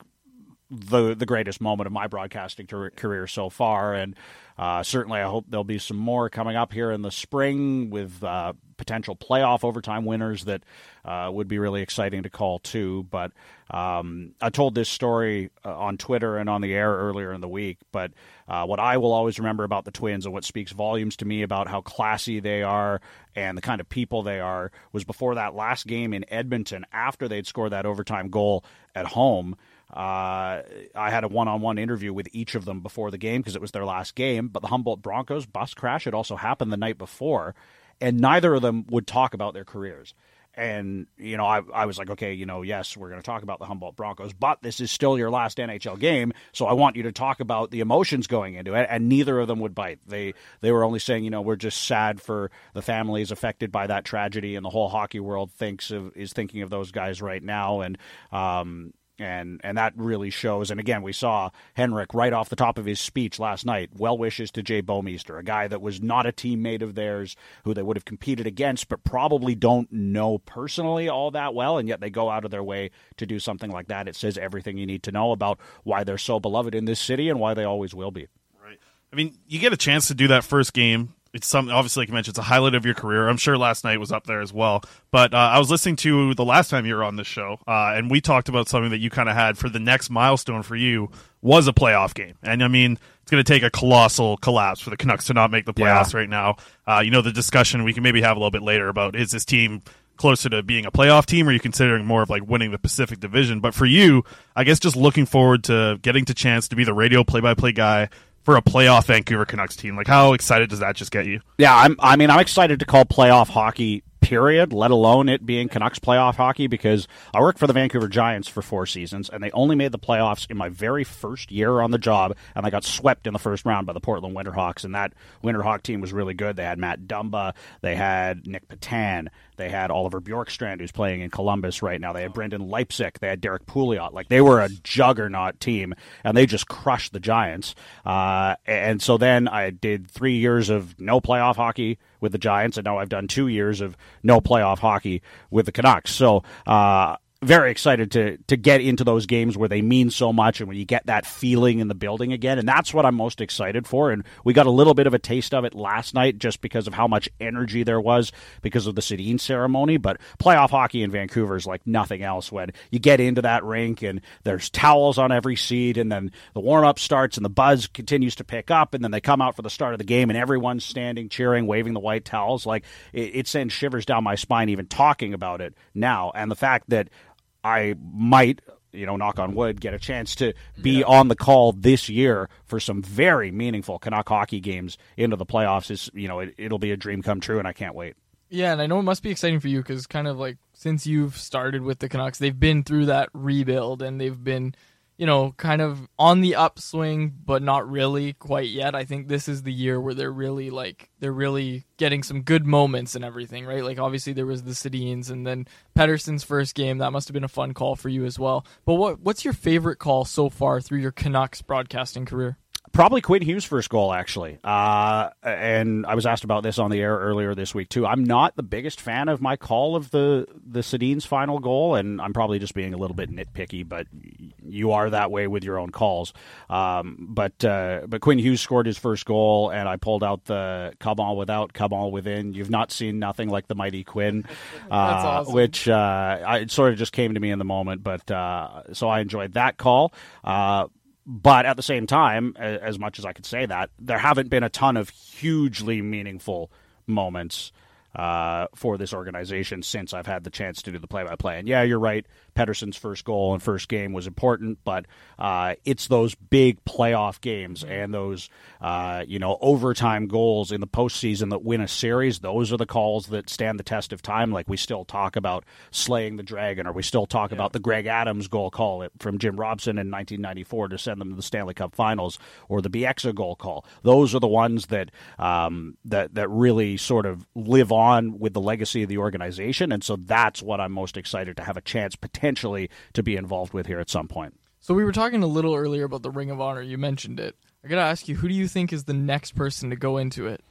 the the greatest moment of my broadcasting career so far, and uh, certainly I hope there'll be some more coming up here in the spring with uh, potential playoff overtime winners that uh, would be really exciting to call too. But um, I told this story uh, on Twitter and on the air earlier in the week. But uh, what I will always remember about the Twins and what speaks volumes to me about how classy they are and the kind of people they are was before that last game in Edmonton after they'd scored that overtime goal at home. Uh, I had a one-on-one interview with each of them before the game because it was their last game. But the Humboldt Broncos bus crash had also happened the night before, and neither of them would talk about their careers. And you know, I, I was like, okay, you know, yes, we're going to talk about the Humboldt Broncos, but this is still your last NHL game, so I want you to talk about the emotions going into it. And neither of them would bite. They they were only saying, you know, we're just sad for the families affected by that tragedy, and the whole hockey world thinks of is thinking of those guys right now. And um, and and that really shows. And again, we saw Henrik right off the top of his speech last night. Well wishes to Jay Bouwmeester, a guy that was not a teammate of theirs, who they would have competed against, but probably don't know personally all that well, and yet they go out of their way to do something like that. It says everything you need to know about why they're so beloved in this city and why they always will be. Right. I mean, you get a chance to do that first game it's something obviously like you mentioned it's a highlight of your career. I'm sure last night was up there as well. But uh, i was listening to the last time you were on this show uh, and we talked about something that you kind of had for the next milestone for you was a playoff game. And i mean it's going to take a colossal collapse for the canucks to not make the playoffs yeah. right now. Uh, you know the discussion we can maybe have a little bit later about is this team closer to being a playoff team or are you considering more of like winning the pacific division? But for you i guess just looking forward to getting to chance to be the radio play-by-play guy for a playoff Vancouver Canucks team. Like, how excited does that just get you? Yeah, I'm. I mean, I'm excited to call playoff hockey. Period. Let alone it being Canucks playoff hockey because I worked for the Vancouver Giants for four seasons and they only made the playoffs in my very first year on the job and I got swept in the first round by the Portland Winterhawks and that Winterhawk team was really good. They had Matt Dumba, they had Nick Petan, they had Oliver Bjorkstrand, who's playing in Columbus right now. They had Brendan Leipsic. They had Derek Pouliot. Like they were a juggernaut team, and they just crushed the Giants. Uh, and so then I did three years of no playoff hockey with the Giants, and now I've done two years of no playoff hockey with the Canucks. So uh, very excited to to get into those games where they mean so much and when you get that feeling in the building again. And that's what I'm most excited for. And we got a little bit of a taste of it last night just because of how much energy there was because of the Sedin ceremony. But playoff hockey in Vancouver is like nothing else when you get into that rink and there's towels on every seat and then the warm up starts and the buzz continues to pick up and then they come out for the start of the game and everyone's standing cheering waving the white towels. Like it, it sends shivers down my spine even talking about it now. And the fact that I might, you know, knock on wood, get a chance to be yeah. on the call this year for some very meaningful Canuck hockey games into the playoffs. Is you know, it, it'll be a dream come true, and I can't wait. Yeah, and I know it must be exciting for you because kind of like since you've started with the Canucks, they've been through that rebuild and they've been you know, kind of on the upswing, but not really quite yet. I think this is the year where they're really like they're really getting some good moments and everything, right? Like obviously there was the Sedins and then Pettersson's first game. That must have been a fun call for you as well. But what what's your favorite call so far through your Canucks broadcasting career? Probably Quinn Hughes' first goal, actually. Uh, and I was asked about this on the air earlier this week too. I'm not the biggest fan of my call of the the Sedin's final goal, and I'm probably just being a little bit nitpicky. But you are that way with your own calls. Um, but uh, but Quinn Hughes scored his first goal, and I pulled out the "Come on without, come on within." You've not seen nothing like the mighty Quinn, [LAUGHS] uh, awesome. which uh, I, it sort of just came to me in the moment. But uh, so I enjoyed that call. But at the same time, as much as I could say that, there haven't been a ton of hugely meaningful moments uh, for this organization since I've had the chance to do the play-by-play. And yeah, you're right. Pettersson's first goal and first game was important, but uh, it's those big playoff games and those uh, you know overtime goals in the postseason that win a series. Those are the calls that stand the test of time. Like we still talk about slaying the dragon, or we still talk about the Greg Adams goal call from Jim Robson in 1994 to send them to the Stanley Cup Finals, or the Bieksa goal call. Those are the ones that um, that that really sort of live on with the legacy of the organization, and so that's what I'm most excited to have a chance potentially to be involved with here at some point. So we were talking a little earlier about the Ring of Honor. You mentioned it. I gotta ask you, who do you think is the next person to go into it?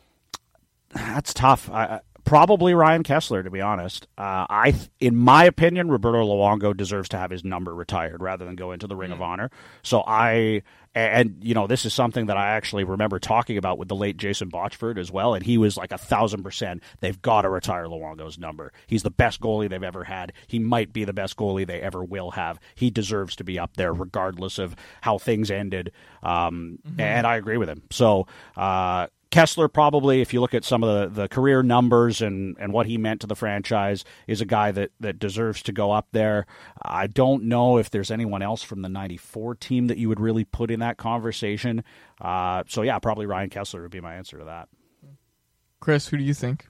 That's tough. I, probably Ryan Kesler, to be honest. Uh, I, in my opinion, Roberto Luongo deserves to have his number retired rather than go into the Ring mm. of Honor. So I, and you know, this is something that I actually remember talking about with the late Jason Botchford as well, and he was like a thousand percent. They've got to retire Luongo's number. He's the best goalie they've ever had. He might be the best goalie they ever will have. He deserves to be up there, regardless of how things ended. Um, mm-hmm. And I agree with him. So. Uh, Kesler probably, if you look at some of the, the career numbers and, and what he meant to the franchise, is a guy that, that deserves to go up there. I don't know if there's anyone else from the 94 team that you would really put in that conversation. Uh, so, yeah, probably Ryan Kesler would be my answer to that. Chris, who do you think?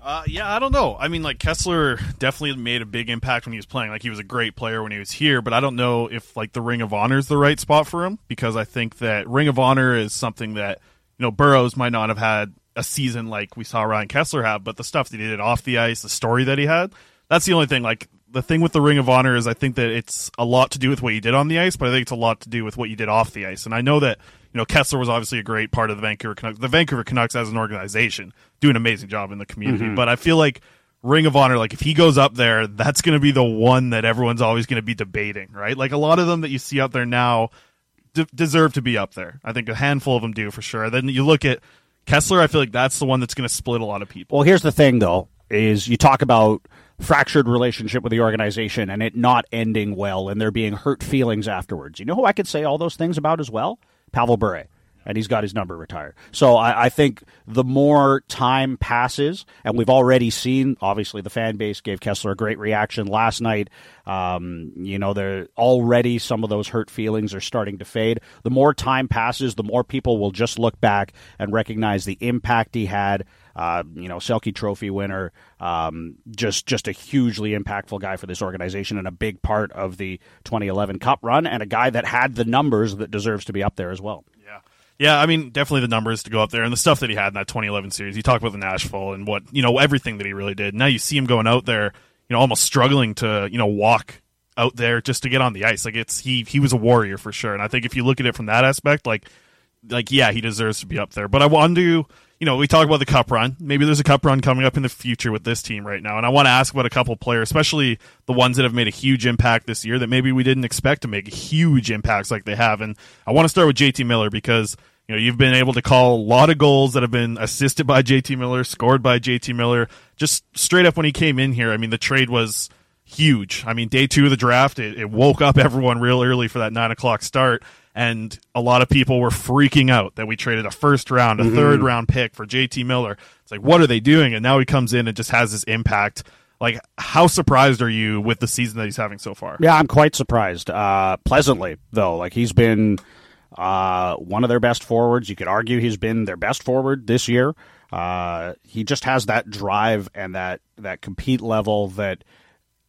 Uh, yeah, I don't know. I mean, like Kesler definitely made a big impact when he was playing. Like he was a great player when he was here, but I don't know if like the Ring of Honor is the right spot for him because I think that Ring of Honor is something that you know, Burrows might not have had a season like we saw Ryan Kesler have, but the stuff that he did off the ice, the story that he had, that's the only thing. Like the thing with the Ring of Honor is I think that it's a lot to do with what you did on the ice, but I think it's a lot to do with what you did off the ice. And I know that you know Kesler was obviously a great part of the Vancouver Canucks. The Vancouver Canucks as an organization do an amazing job in the community, mm-hmm. but I feel like Ring of Honor, like if he goes up there, that's going to be the one that everyone's always going to be debating, right? Like a lot of them that you see out there now de- deserve to be up there. I think a handful of them do for sure. Then you look at Kesler. I feel like that's the one that's going to split a lot of people. Well, here's the thing, though: is you talk about fractured relationship with the organization and it not ending well, and there being hurt feelings afterwards. You know who I could say all those things about as well? Pavel Bure and he's got his number retired. So I, I, think the more time passes, and we've already seen, obviously, the fan base gave Kesler a great reaction last night. Um, you know, there already some of those hurt feelings are starting to fade. The more time passes, the more people will just look back and recognize the impact he had. Uh, you know, Selke Trophy winner, um, just just a hugely impactful guy for this organization and a big part of the 2011 Cup run, and a guy that had the numbers that deserves to be up there as well. Yeah, I mean, definitely the numbers to go up there and the stuff that he had in that 2011 series. You talk about the Nashville and what, you know, everything that he really did. Now you see him going out there, you know, almost struggling to, you know, walk out there just to get on the ice. Like it's he he was a warrior for sure. And I think if you look at it from that aspect, like like yeah, he deserves to be up there. But I to you know, we talk about the cup run. Maybe there's a cup run coming up in the future with this team right now. And I want to ask about a couple players, especially the ones that have made a huge impact this year that maybe we didn't expect to make huge impacts like they have. And I want to start with JT Miller because, you know, you've been able to call a lot of goals that have been assisted by JT Miller, scored by JT Miller. Just straight up when he came in here, I mean, the trade was huge. I mean, day two of the draft, it, it woke up everyone real early for that nine o'clock start and a lot of people were freaking out that we traded a first round, a mm-hmm. third round pick for JT Miller. It's like, what are they doing? And now he comes in and just has this impact. Like, how surprised are you with the season that he's having so far? Yeah, I'm quite surprised. Uh, pleasantly, though. Like, he's been uh, one of their best forwards. You could argue he's been their best forward this year. Uh, he just has that drive and that, that compete level that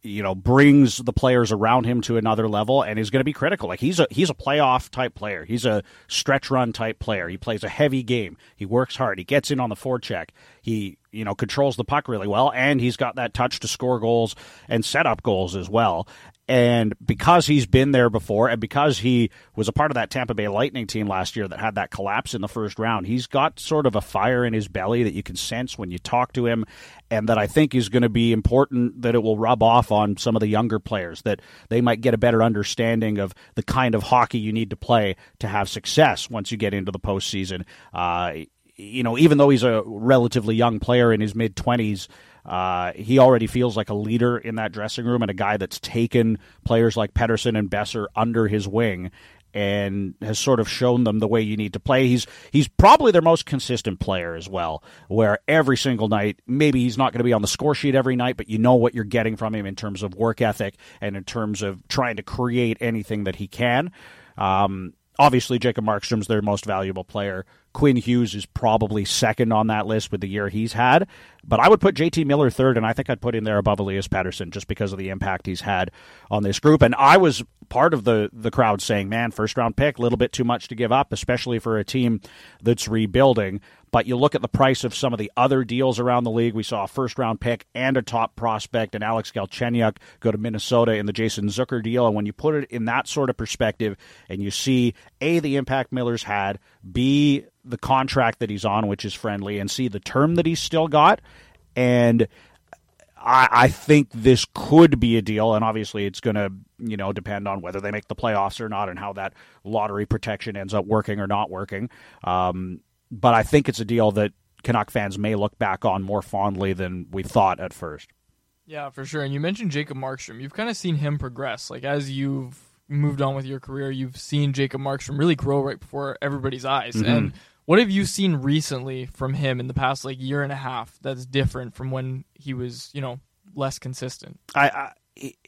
you know brings the players around him to another level and is going to be critical. Like he's a he's a playoff type player. He's a stretch run type player. He plays a heavy game. He works hard. He gets in on the forecheck. He you know controls the puck really well and he's got that touch to score goals and set up goals as well and because he's been there before, and because he was a part of that Tampa Bay Lightning team last year that had that collapse in the first round, he's got sort of a fire in his belly that you can sense when you talk to him, and that I think is going to be important that it will rub off on some of the younger players, that they might get a better understanding of the kind of hockey you need to play to have success once you get into the postseason. Uh, you know, even though he's a relatively young player in his mid 20s, uh, he already feels like a leader in that dressing room and a guy that's taken players like Pettersson and Boeser under his wing and has sort of shown them the way you need to play. He's he's probably their most consistent player as well, where every single night, maybe he's not going to be on the score sheet every night, but you know what you're getting from him in terms of work ethic and in terms of trying to create anything that he can. Um, obviously, Jacob Markstrom's their most valuable player. Quinn Hughes is probably second on that list with the year he's had. But I would put JT Miller third, and I think I'd put him there above Elias Pettersson just because of the impact he's had on this group. And I was part of the the crowd saying, "Man, first round pick, a little bit too much to give up, especially for a team that's rebuilding." But you look at the price of some of the other deals around the league. We saw a first round pick and a top prospect, and Alex Galchenyuk go to Minnesota in the Jason Zucker deal. And when you put it in that sort of perspective, and you see a the impact Miller's had, b the contract that he's on, which is friendly, and see the term that he's still got, and I, I think this could be a deal, and obviously it's going to you know depend on whether they make the playoffs or not, and how that lottery protection ends up working or not working. Um, but I think it's a deal that Canuck fans may look back on more fondly than we thought at first. Yeah, for sure. And you mentioned Jacob Markstrom. You've kind of seen him progress. Like as you've moved on with your career, you've seen Jacob Markstrom really grow right before everybody's eyes. Mhm. And what have you seen recently from him in the past like year and a half that's different from when he was, you know, less consistent? I, I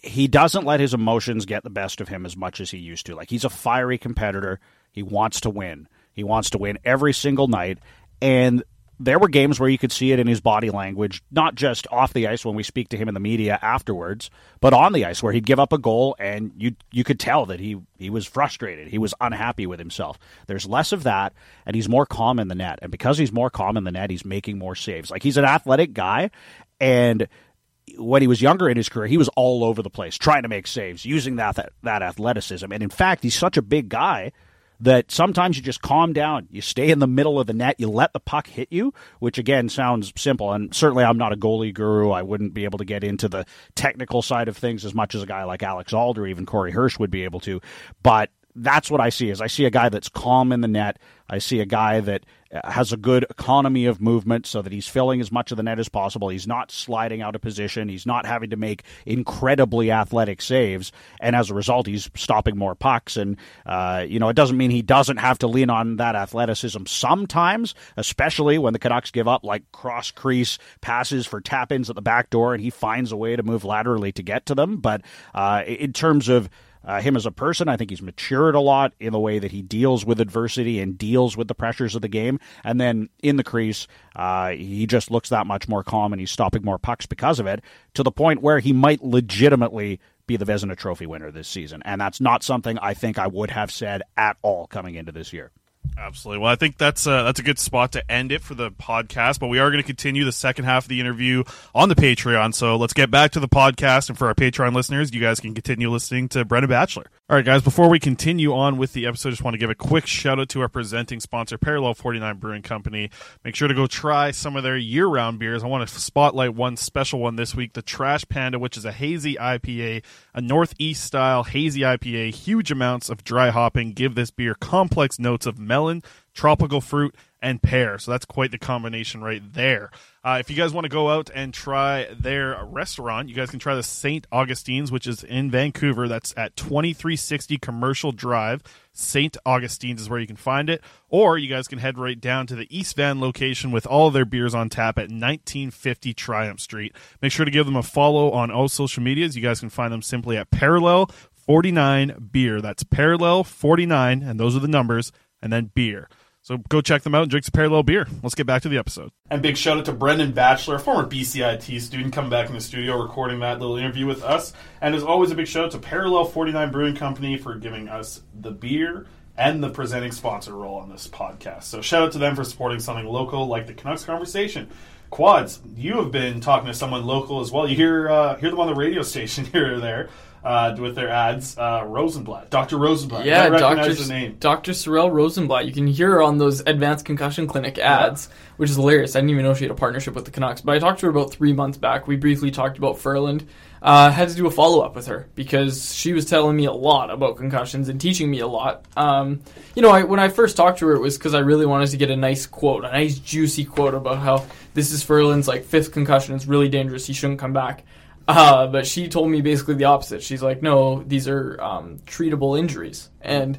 he- doesn't let his emotions get the best of him as much as he used to. Like he's a fiery competitor. He wants to win. He wants to win every single night. And there were games where you could see it in his body language, not just off the ice when we speak to him in the media afterwards, but on the ice where he'd give up a goal and you you could tell that he he was frustrated. He was unhappy with himself. There's less of that and he's more calm in the net. And because he's more calm in the net, he's making more saves. Like he's an athletic guy and when he was younger in his career, he was all over the place trying to make saves, using that that, that athleticism. And in fact, he's such a big guy that sometimes you just calm down, you stay in the middle of the net, you let the puck hit you, which again sounds simple. And certainly, I'm not a goalie guru. I wouldn't be able to get into the technical side of things as much as a guy like Alex Alder, even Corey Hirsch would be able to. But that's what I see is I see a guy that's calm in the net. I see a guy that uh, has a good economy of movement so that he's filling as much of the net as possible. He's not sliding out of position. He's not having to make incredibly athletic saves. And as a result, he's stopping more pucks. And, uh, you know, it doesn't mean he doesn't have to lean on that athleticism sometimes, especially when the Canucks give up like cross crease passes for tap ins at the back door and he finds a way to move laterally to get to them. But uh, in terms of uh, him as a person. I think he's matured a lot in the way that he deals with adversity and deals with the pressures of the game. And then in the crease, uh, he just looks that much more calm and he's stopping more pucks because of it to the point where he might legitimately be the Vezina Trophy winner this season. And that's not something I think I would have said at all coming into this year. Absolutely. Well, I think that's uh, that's a good spot to end it for the podcast. But we are going to continue the second half of the interview on the Patreon. So let's get back to the podcast. And for our Patreon listeners, you guys can continue listening to Brendan Batchelor. All right, guys. Before we continue on with the episode, I just want to give a quick shout out to our presenting sponsor, Parallel Forty Nine Brewing Company. Make sure to go try some of their year round beers. I want to spotlight one special one this week: the Trash Panda, which is a hazy IPA, a Northeast style hazy IPA. Huge amounts of dry hopping give this beer complex notes of melon, tropical fruit, and pear. So that's quite the combination right there. Uh, if you guys want to go out and try their restaurant, you guys can try the St. Augustine's, which is in Vancouver. That's at 2360 Commercial Drive. St. Augustine's is where you can find it. Or you guys can head right down to the East Van location with all their beers on tap at 1950 Triumph Street. Make sure to give them a follow on all social medias. You guys can find them simply at Parallel 49 Beer. That's Parallel 49, and those are the numbers, and then beer. So go check them out and drink some Parallel beer. Let's get back to the episode. And big shout out to Brendan Batchelor, former BCIT student, coming back in the studio recording that little interview with us. And as always, a big shout out to Parallel 49 Brewing Company for giving us the beer and the presenting sponsor role on this podcast. So shout out to them for supporting something local like the Canucks Conversation. Quads, you have been talking to someone local as well. You hear uh, hear them on the radio station [LAUGHS] here or there uh, with their ads. Uh, Rosenblatt, Dr. Rosenblatt. Yeah, recognize Dr. the name. Dr. Sorel Rosenblatt. You can hear her on those Advanced Concussion Clinic ads, which is hilarious. I didn't even know she had a partnership with the Canucks. But I talked to her about three months back. We briefly talked about Ferland. Uh, had to do a follow up with her because she was telling me a lot about concussions and teaching me a lot. Um, you know, I, when I first talked to her, it was because I really wanted to get a nice quote, a nice juicy quote about how this is Ferland's like fifth concussion. It's really dangerous. He shouldn't come back. Uh, but she told me basically the opposite. She's like, no, these are um, treatable injuries. And,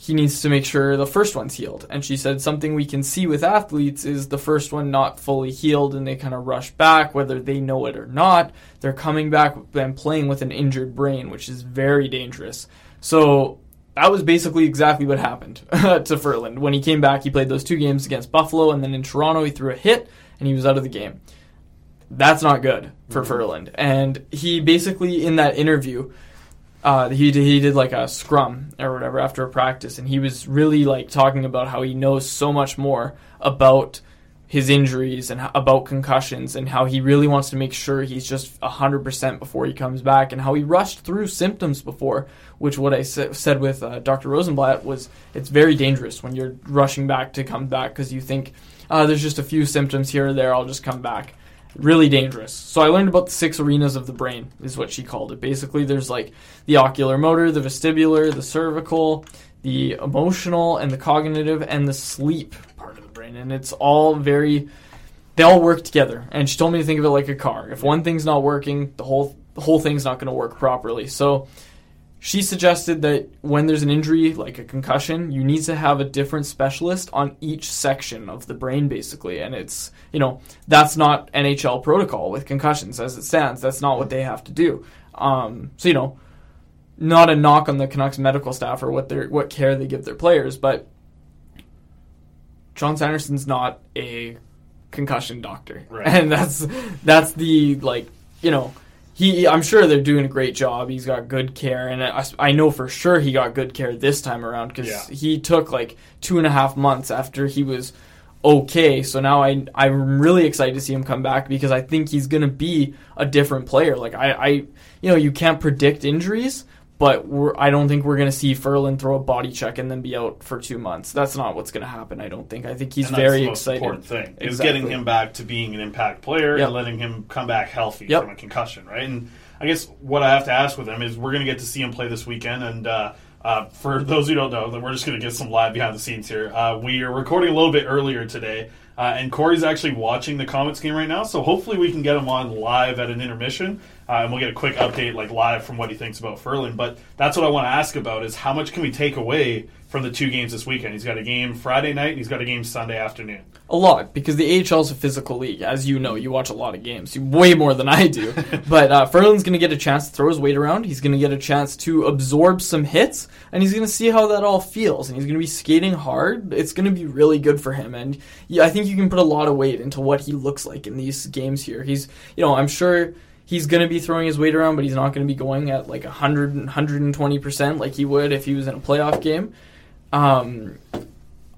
he needs to make sure the first one's healed. And she said something we can see with athletes is the first one not fully healed and they kind of rush back, whether they know it or not. They're coming back and playing with an injured brain, which is very dangerous. So that was basically exactly what happened [LAUGHS] to Ferland. When he came back, he played those two games against Buffalo, and then in Toronto, he threw a hit and he was out of the game. That's not good for Mm-hmm. Ferland. And he basically, in that interview, uh, he did, he did like a scrum or whatever after a practice, and he was really like talking about how he knows so much more about his injuries and about concussions and how he really wants to make sure he's just 100% before he comes back and how he rushed through symptoms before which what i sa- said with uh, dr rosenblatt was it's very dangerous when you're rushing back to come back because you think uh, there's just a few symptoms here or there i'll just come back really dangerous. So I learned about the six arenas of the brain, is what she called it. Basically, there's like the ocular motor, the vestibular, the cervical, the emotional, and the cognitive, and the sleep part of the brain. And it's all very, they all work together. And she told me to think of it like a car. If one thing's not working, the whole the whole thing's not going to work properly. So she suggested that when there's an injury like a concussion, you need to have a different specialist on each section of the brain, basically. And it's, you know, that's not NHL protocol with concussions as it stands. That's not what they have to do. Um, so, you know, not a knock on the Canucks medical staff or what their what care they give their players, but John Sanderson's not a concussion doctor, Right. [LAUGHS] and that's that's the like you know he I'm sure they're doing a great job. He's got good care, and I, I know for sure he got good care this time around because Yeah. he took like two and a half months after he was okay. So now I I'm really excited to see him come back because I think he's gonna be a different player. Like I, I you know you can't predict injuries. But we're, I don't think we're going to see Ferland throw a body check and then be out for two months. That's not what's going to happen. I don't think. I think he's and that's very the most excited. important thing is getting him back to being an impact player Yep. and letting him come back healthy Yep. from a concussion, right? And I guess what I have to ask with him is we're going to get to see him play this weekend, and uh, uh, for those who don't know, that we're just going to get some live behind the scenes here. Uh, we are recording a little bit earlier today. Uh, and Corey's actually watching the Comets game right now, so hopefully we can get him on live at an intermission, uh, and we'll get a quick update, like live, from what he thinks about Ferland. But that's what I want to ask about: is how much can we take away from the two games this weekend? He's got a game Friday night, and he's got a game Sunday afternoon. A lot because the AHL is a physical league, as you know. You watch a lot of games, way more than I do. [LAUGHS] but uh, Ferland's going to get a chance to throw his weight around. He's going to get a chance to absorb some hits, and he's going to see how that all feels. And he's going to be skating hard. It's going to be really good for him. And yeah, I think you can put a lot of weight into what he looks like in these games here. He's, you know, I'm sure he's going to be throwing his weight around, but he's not going to be going at like 100, 120% like he would if he was in a playoff game. Um,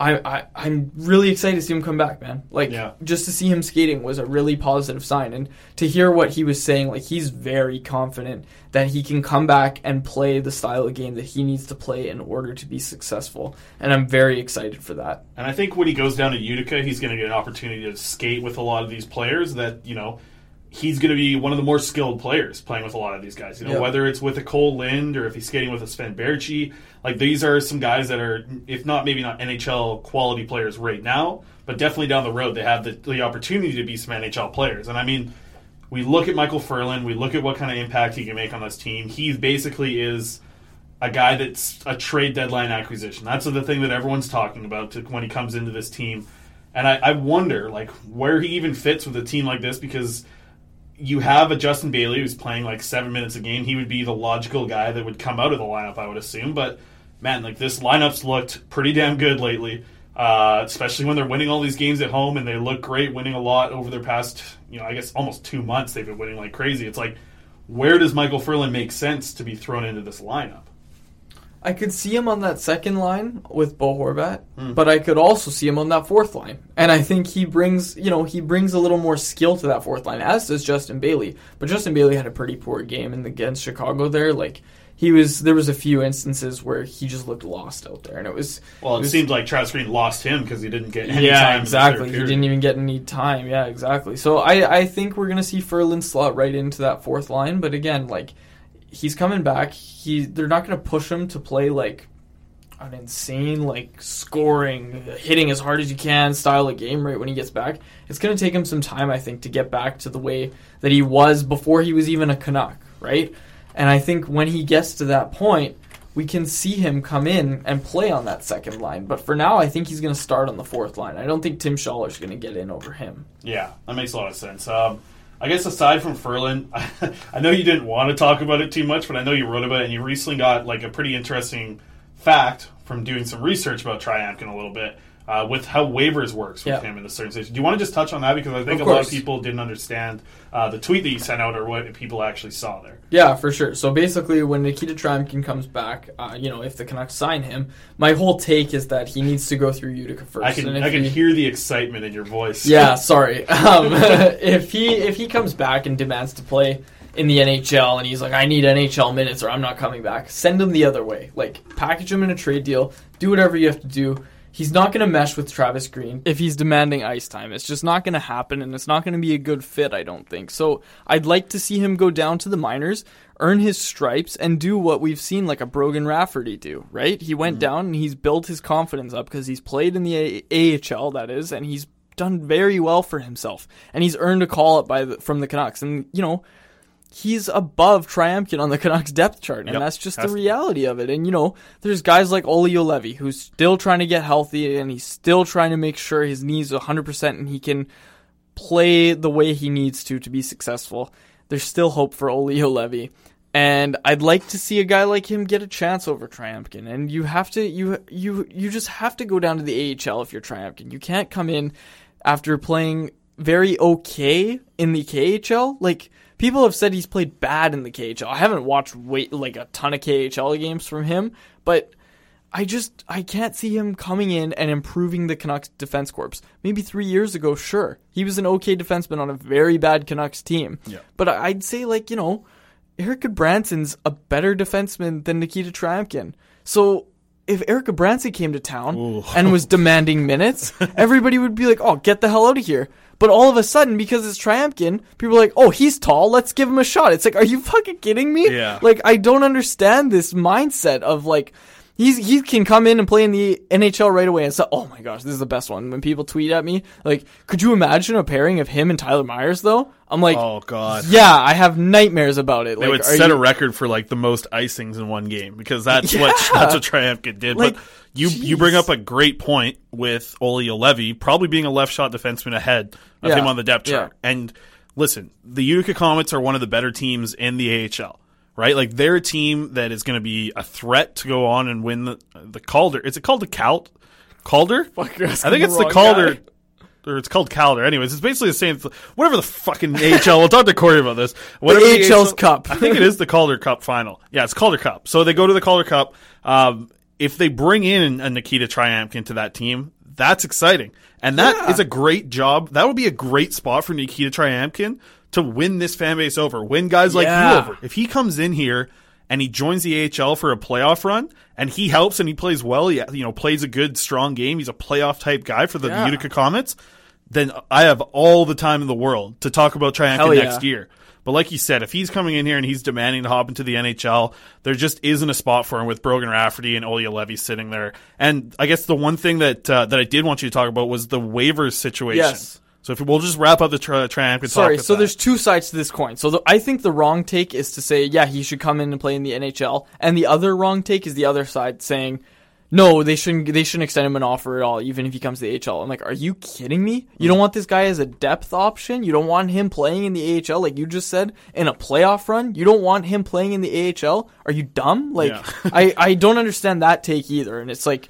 I, I I'm really excited to see him come back, man. Like Yeah. just to see him skating was a really positive sign, and to hear what he was saying, like he's very confident that he can come back and play the style of game that he needs to play in order to be successful, and I'm very excited for that. And I think when he goes down to Utica, he's going to get an opportunity to skate with a lot of these players that, you know, he's going to be one of the more skilled players playing with a lot of these guys. You know, Yeah. whether it's with a Cole Lind or if he's skating with a Sven Baertschi, like these are some guys that are, if not maybe not NHL quality players right now, but definitely down the road they have the, the opportunity to be some NHL players. And I mean, we look at Micheal Ferland, we look at what kind of impact he can make on this team. He basically is a guy that's a trade deadline acquisition. That's the thing that everyone's talking about to, when he comes into this team. And I, I wonder, like, where he even fits with a team like this because you have a Justin Bailey who's playing like seven minutes a game. He would be the logical guy that would come out of the lineup, I would assume. But man, like this lineup's looked pretty damn good lately, uh, especially when they're winning all these games at home and they look great, winning a lot over their past, you know, I guess almost two months. They've been winning like crazy. It's like, where does Micheal Ferland make sense to be thrown into this lineup? I could see him on that second line with Bo Horvat, Hmm. but I could also see him on that fourth line. And I think he brings, you know, he brings a little more skill to that fourth line, as does Justin Bailey. But Justin Bailey had a pretty poor game in the, against Chicago there. Like he was, there was a few instances where he just looked lost out there, and it was. Well, it, was- seemed like Travis Green lost him because he didn't get any yeah, time. the exactly. He didn't even get any time. Yeah, exactly. So I, I think we're gonna see Ferland slot right into that fourth line. But again, like he's coming back. He they're not gonna push him to play like an insane like scoring, hitting as hard as you can style of game right when he gets back. It's gonna take him some time, I think, to get back to the way that he was before he was even a Canuck, right? And I think when he gets to that point, we can see him come in and play on that second line. But for now, I think he's going to start on the fourth line. I don't think Tim Schaller's going to get in over him. Yeah, that makes a lot of sense. Um, I guess aside from Ferland, [LAUGHS] I know you didn't want to talk about it too much, but I know you wrote about it, and you recently got like a pretty interesting fact from doing some research about Tryamkin a little bit. Uh, with how waivers works with Yeah. him in the certain situation. Do you want to just touch on that because I think Of a lot of people didn't understand uh, the tweet that you sent out or what people actually saw there. Yeah, for sure. So basically, when Nikita Tryamkin comes back, uh, you know, if the Canucks sign him, my whole take is that he needs to go through Utica first. I can I can he- hear the excitement in your voice. Yeah, [LAUGHS] sorry. Um, [LAUGHS] if he if he comes back and demands to play in the NHL and he's like, I need NHL minutes or I'm not coming back, send him the other way. Like package him in a trade deal, do whatever you have to do. He's not going to mesh with Travis Green if he's demanding ice time. It's just not going to happen, and it's not going to be a good fit. I don't think so. I'd like to see him go down to the minors, earn his stripes, and do what we've seen like a Brogan Rafferty do. Right? He went mm-hmm. down and he's built his confidence up because he's played in the a- AHL, that is, and he's done very well for himself, and he's earned a call up by the, from the Canucks. And you know, he's above Tryamkin on the Canucks depth chart, and Yep. that's just the reality of it. And you know, there's guys like Olli Juolevi who's still trying to get healthy, and he's still trying to make sure his knees are 100 percent and he can play the way he needs to to be successful. There's still hope for Olli Juolevi. And I'd like to see a guy like him get a chance over Tryamkin. And you have to you you you just have to go down to the AHL if you're Tryamkin. You can't come in after playing very okay in the KHL. Like people have said he's played bad in the KHL. I haven't watched wait like a ton of KHL games from him, but I just I can't see him coming in and improving the Canucks defense corps. Maybe three years ago, sure, he was an okay defenseman on a very bad Canucks team. Yeah. But I'd say like you know, Erica Branson's a better defenseman than Nikita Tryamkin. So if Erica Branson came to town and was demanding minutes, [LAUGHS] everybody would be like, "Oh, get the hell out of here." But all of a sudden, because it's Tryamkin, people are like, "Oh, he's tall. Let's give him a shot." It's like, are you fucking kidding me? Yeah. Like, I don't understand this mindset of like, he's he can come in and play in the NHL right away and say, "Oh my gosh, this is the best one." When people tweet at me, like, could you imagine a pairing of him and Tyler Myers though? I'm like, Oh god. yeah, I have nightmares about it. They like, would set you- a record for like the most icings in one game because that's [LAUGHS] Yeah. what that's what Tryamkin did. Like, but you you bring up a great point with Olli Juolevi probably being a left shot defenseman ahead of Yeah. him on the depth Yeah. chart. And listen, the Utica Comets are one of the better teams in the AHL. Right, like they're a team that is going to be a threat to go on and win the the Calder. Is it called the Calt? Calder? Fuck, I think it's the wrong Calder guy. or it's called Calder. Anyways, it's basically the same. Whatever the fucking AHL. We'll talk to Corey about this. Whatever AHL's Cup. I think it is the Calder Cup final. Yeah, it's Calder Cup. So they go to the Calder Cup. Um, if they bring in a Nikita Tryamkin to that team, that's exciting, and that is Yeah. a great job. That would be a great spot for Nikita Tryamkin to win this fan base over, win guys like Yeah. you over. If he comes in here and he joins the AHL for a playoff run and he helps and he plays well, he, you know, plays a good, strong game. He's a playoff type guy for the Yeah. Utica Comets. Then I have all the time in the world to talk about yeah. next year. But like you said, if he's coming in here and he's demanding to hop into the NHL, there just isn't a spot for him with Brogan Rafferty and Olli Juolevi sitting there. And I guess the one thing that uh, that I did want you to talk about was the waivers situation. Yes. So if we'll just wrap up the tri- Triumph and Sorry, so with there's two sides to this coin. So the, I think the wrong take is to say, yeah, he should come in and play in the NHL, and the other wrong take is the other side saying, no, they shouldn't. They shouldn't extend him an offer at all, even if he comes to the AHL. I'm like, are you kidding me? You don't mm. want this guy as a depth option. You don't want him playing in the AHL, like you just said, in a playoff run. You don't want him playing in the AHL. Are you dumb? Like, Yeah. [LAUGHS] I I don't understand that take either. And it's like,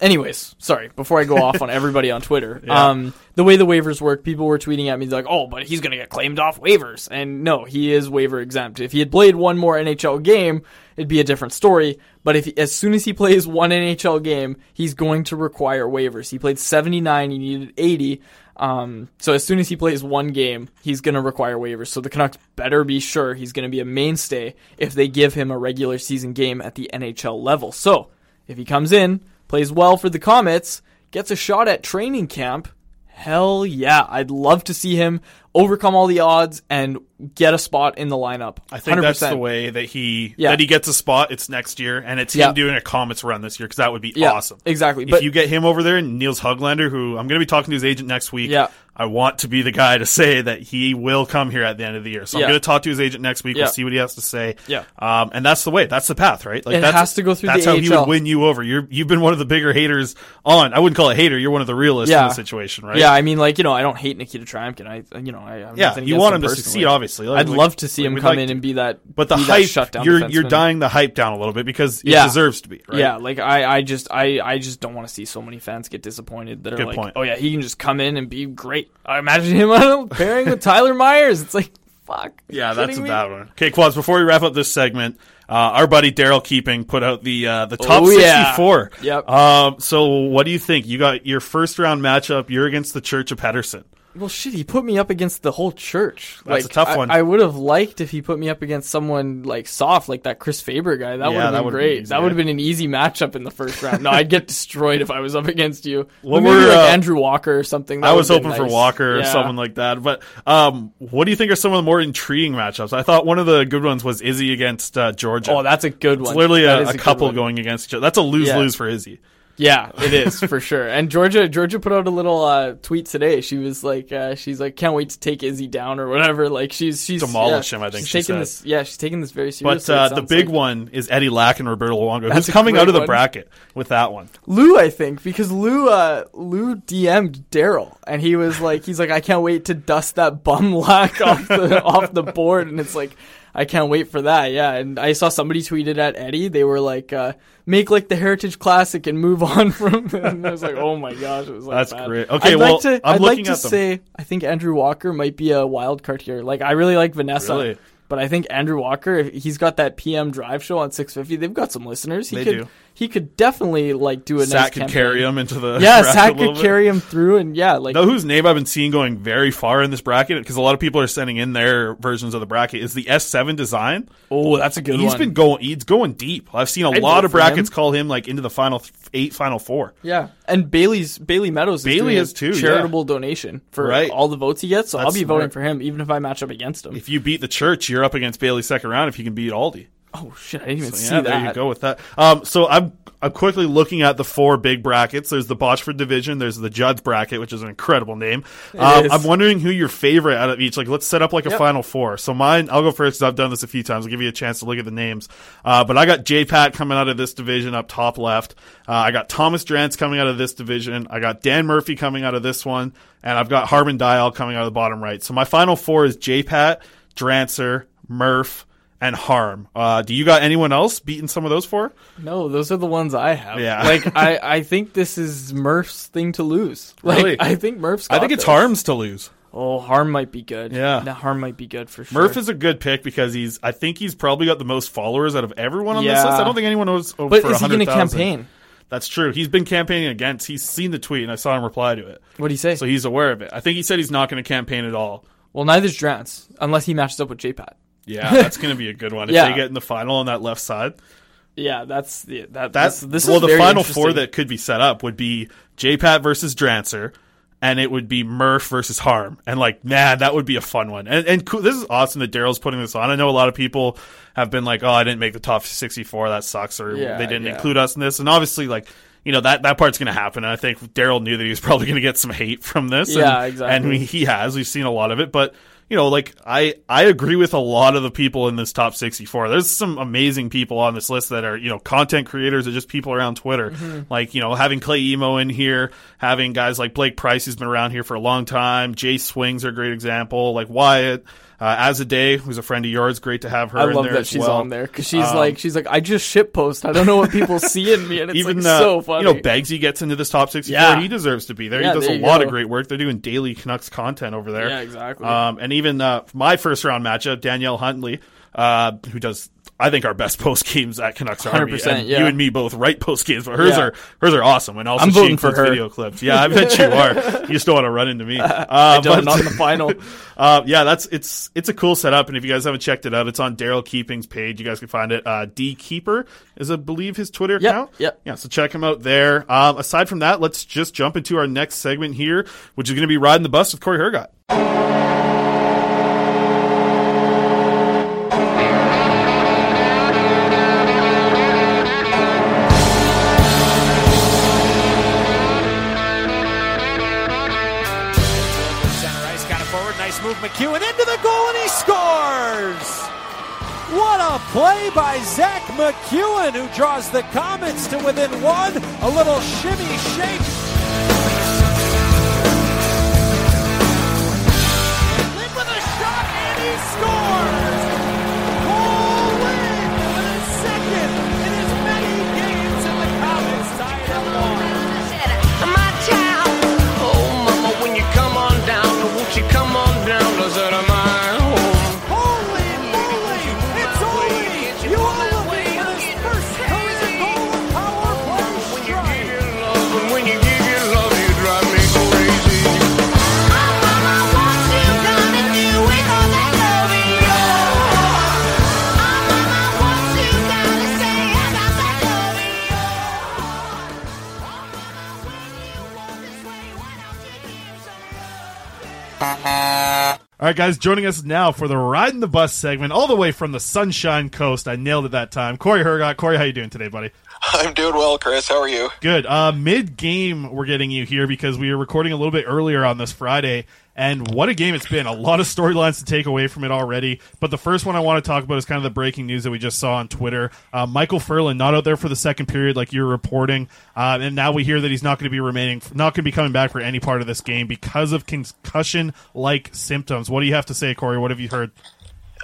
anyways, sorry. Before I go off on everybody on Twitter, [LAUGHS] Yeah. um, the way the waivers work, people were tweeting at me like, "Oh, but he's gonna get claimed off waivers." And no, he is waiver exempt. If he had played one more NHL game, it'd be a different story. But if as soon as he plays one NHL game, he's going to require waivers. He played 79, he needed 80. Um, so as soon as he plays one game, he's going to require waivers. So the Canucks better be sure he's going to be a mainstay if they give him a regular season game at the NHL level. So if he comes in, plays well for the Comets, gets a shot at training camp, hell yeah, I'd love to see him overcome all the odds and get a spot in the lineup. I think that's the way that he Yeah. that he gets a spot. It's next year, and it's Yeah. him doing a Comets run this year because that would be Yeah, awesome. exactly. If But- you get him over there, and Nils Hoglander, who I'm going to be talking to his agent next week. Yeah. I want to be the guy to say that he will come here at the end of the year. So Yeah. I'm going to talk to his agent next week. Yeah. We'll see what he has to say. Yeah. Um, and that's the way. That's the path, right? Like It that's, has to go through That's the how he would win you over. You're you've been one of the bigger haters on. I wouldn't call it hater. You're one of the realists in the situation, right? Yeah, I mean, like you know, I don't hate Nikita Tryamkin. I, you know, I, I'm Yeah, you want him to personally. succeed, obviously. Like, I'd we- love to see him come like in to- and be that. But the hype, that shutdown you're defenseman. you're dying the hype down a little bit because it Yeah. deserves to be. Right? Yeah, like I, I just, I, I just don't want to see so many fans get disappointed that are Good like, point. oh yeah, he can just come in and be great. I imagine him on [LAUGHS] a pairing with Tyler Myers. It's like, fuck. Yeah, that's a me? bad one. Okay, Quads, before we wrap up this segment, uh, our buddy Daryl Keeping put out the uh, the top Oh, yeah. 64. Yep. Um, so what do you think? You got your first round matchup. You're against the Church of Pettersson. Well, shit, he put me up against the whole church. That's like, a tough one. I, would have liked if he put me up against someone like soft, like that Chris Faber guy. That Yeah, would have been would've been great. easy, that would have yeah. been an easy matchup in the first round. No, I'd get [LAUGHS] destroyed if I was up against you. What Maybe were, like uh, Andrew Walker or something. That I was would've hoping been for nice. Walker or Yeah. someone like that. But um, what do you think are some of the more intriguing matchups? I thought one of the good ones was Izzy against uh, Georgia. Oh, that's a good one. It's literally That a, is a good couple one. going against each other. That's a lose Yeah. lose for Izzy. Yeah, it is [LAUGHS] for sure. And Georgia, Georgia put out a little uh, tweet today. She was like, uh, she's like, can't wait to take Izzy down or whatever. Like she's she's Demolish yeah, him, I think she's she taking said. this. Yeah, she's taking this very seriously. But uh, the big like. one is Eddie Lack and Roberto Luongo, That's who's coming out of the one. bracket with that one. Lou, I think, because Lou, uh, Lou DM'd Daryl, and he was like, he's like, I can't wait to dust that bum [LAUGHS] lack off the off the board, and it's like, I can't wait for that. Yeah, and I saw somebody tweeted at Eddie. They were like, uh, make like the Heritage Classic and move [LAUGHS] on from. And I was like, oh my gosh, it was like That's bad. great. Okay, I'd well, like to, I'm I'd like looking to at them. say, I think Andrew Walker might be a wild card here. Like, I really like Vanessa. Really? But I think Andrew Walker, he's got that PM drive show on 650, they've got some listeners. He They could, do. He could definitely like do a nice Sack could campaign. carry him into the yeah. Sack could bit. carry him through, and yeah, like know whose name I've been seeing going very far in this bracket because a lot of people are sending in their versions of the bracket is the S7 design. Oh, that's a good He's one. been going. He's going deep. I've seen a I'd lot of brackets him. call him like into the final eight, final four. yeah, and Bailey's Bailey Meadows. Is Bailey doing is a too, yeah. Charitable donation for Right. all the votes he gets. So I'll That's be voting smart. for him, even if I match up against him. If you beat the church, you're up against Bailey second round. If you can beat Aldi. Oh shit, I didn't even So, see yeah, that. there you go with that. Um, so I'm I'm quickly looking at the four big brackets. There's the Botchford division. There's the Judd Brackett, which is an incredible name. Um. I'm wondering who your favorite out of each. Like, let's set up like a Yep. final four. So mine, I'll go first because I've done this a few times. I'll give you a chance to look at the names. Uh, but I got J Pat coming out of this division up top left. Uh, I got Thomas Drance coming out of this division. I got Dan Murphy coming out of this one, and I've got Harman Dayal coming out of the bottom right. So my final four is J Pat, Drancer, Murph. And Harm. Uh, do you got anyone else beating some of those four? No, those are the ones I have. Yeah. like [LAUGHS] I, I think this is Murph's thing to lose. Like, Really? I think Murph's. I think it's this. Harm's to lose. Oh, Harm might be good. Yeah. no, Harm might be good for sure. Murph is a good pick because he's. I think he's probably got the most followers out of everyone on this list. I don't think anyone knows over But is he going to campaign? That's true. He's been campaigning against. He's seen the tweet, and I saw him reply to it. What do you say? So he's aware of it. I think he said he's not going to campaign at all. well, neither's Drance unless he matches up with JPat. Yeah, [LAUGHS] that's going to be a good one if Yeah. they get in the final on that left side. Yeah, that's yeah, that. That's this, this well, is the final four that could be set up would be JPat versus Drancer, and it would be Murph versus Harm. And like, man, that would be a fun one. And and cool, this is awesome that Daryl's putting this on. I know a lot of people have been like, "Oh, I didn't make the top 64. That sucks," or Yeah, they didn't yeah. include us in this. And obviously, like. You know that that part's going to happen, and I think Daryl knew that he was [LAUGHS] probably going to get some hate from this. Yeah, and, exactly. And we, he has. We've seen a lot of it, but you know, like I I agree with a lot of the people in this top 64. There's some amazing people on this list that are, you know, content creators or just people around Twitter. Mm-hmm. Like, you know, having Clay Imoo in here, having guys like Blake Price who's been around here for a long time, Jay Swings are a great example, like Wyatt, uh, day, who's a friend of yours, great to have her I in love there that as she's well. on there because she's Um, like she's like I just shit post. I don't know what people see in me, and it's even like uh, so funny. you know Begsy gets into this top 64 Yeah. he deserves to be there Yeah, he does there a lot go. of great work they're doing daily Canucks content over there Yeah, exactly. um, and even uh, my first round matchup Danielle Huntley uh, who does I think our best [LAUGHS] post games at Canucks Army 100%, and yeah. you and me both write post games but hers Yeah. are hers are awesome and also I'm she voting for her. video clips yeah I bet you are you just don't want to run into me [LAUGHS] uh, I don't, but- not in the final. [LAUGHS] uh, yeah, that's it's it's a cool setup, and if you guys haven't checked it out, it's on Daryl Keeping's page. You guys can find it. Uh, D Keeper is, I believe, his Twitter Yep, account. Yeah, Yeah, so check him out there. Um, aside from that, let's just jump into our next segment here, which is going to be riding the bus with Corey Hergott. McEwen into the goal and he scores! What a play by Zach McEwen who draws the Comets to within one. A little shimmy shake. All right, guys, joining us now for the Riding the Bus segment, all the way from the Sunshine Coast. I nailed it that time. Corey Hergott. Corey, how you doing today, buddy? [LAUGHS] I'm doing well, Chris. How are you? Good. Uh, Mid game, we're getting you here because we were recording a little bit earlier on this Friday, and what a game it's been. A lot of storylines to take away from it already. But the first one I want to talk about is kind of the breaking news that we just saw on Twitter. Uh, Micheal Ferland not out there for the second period, like you're reporting, uh, and now we hear that he's not going to be remaining, not going to be coming back for any part of this game because of concussion-like symptoms. What do you have to say, Corey? What have you heard?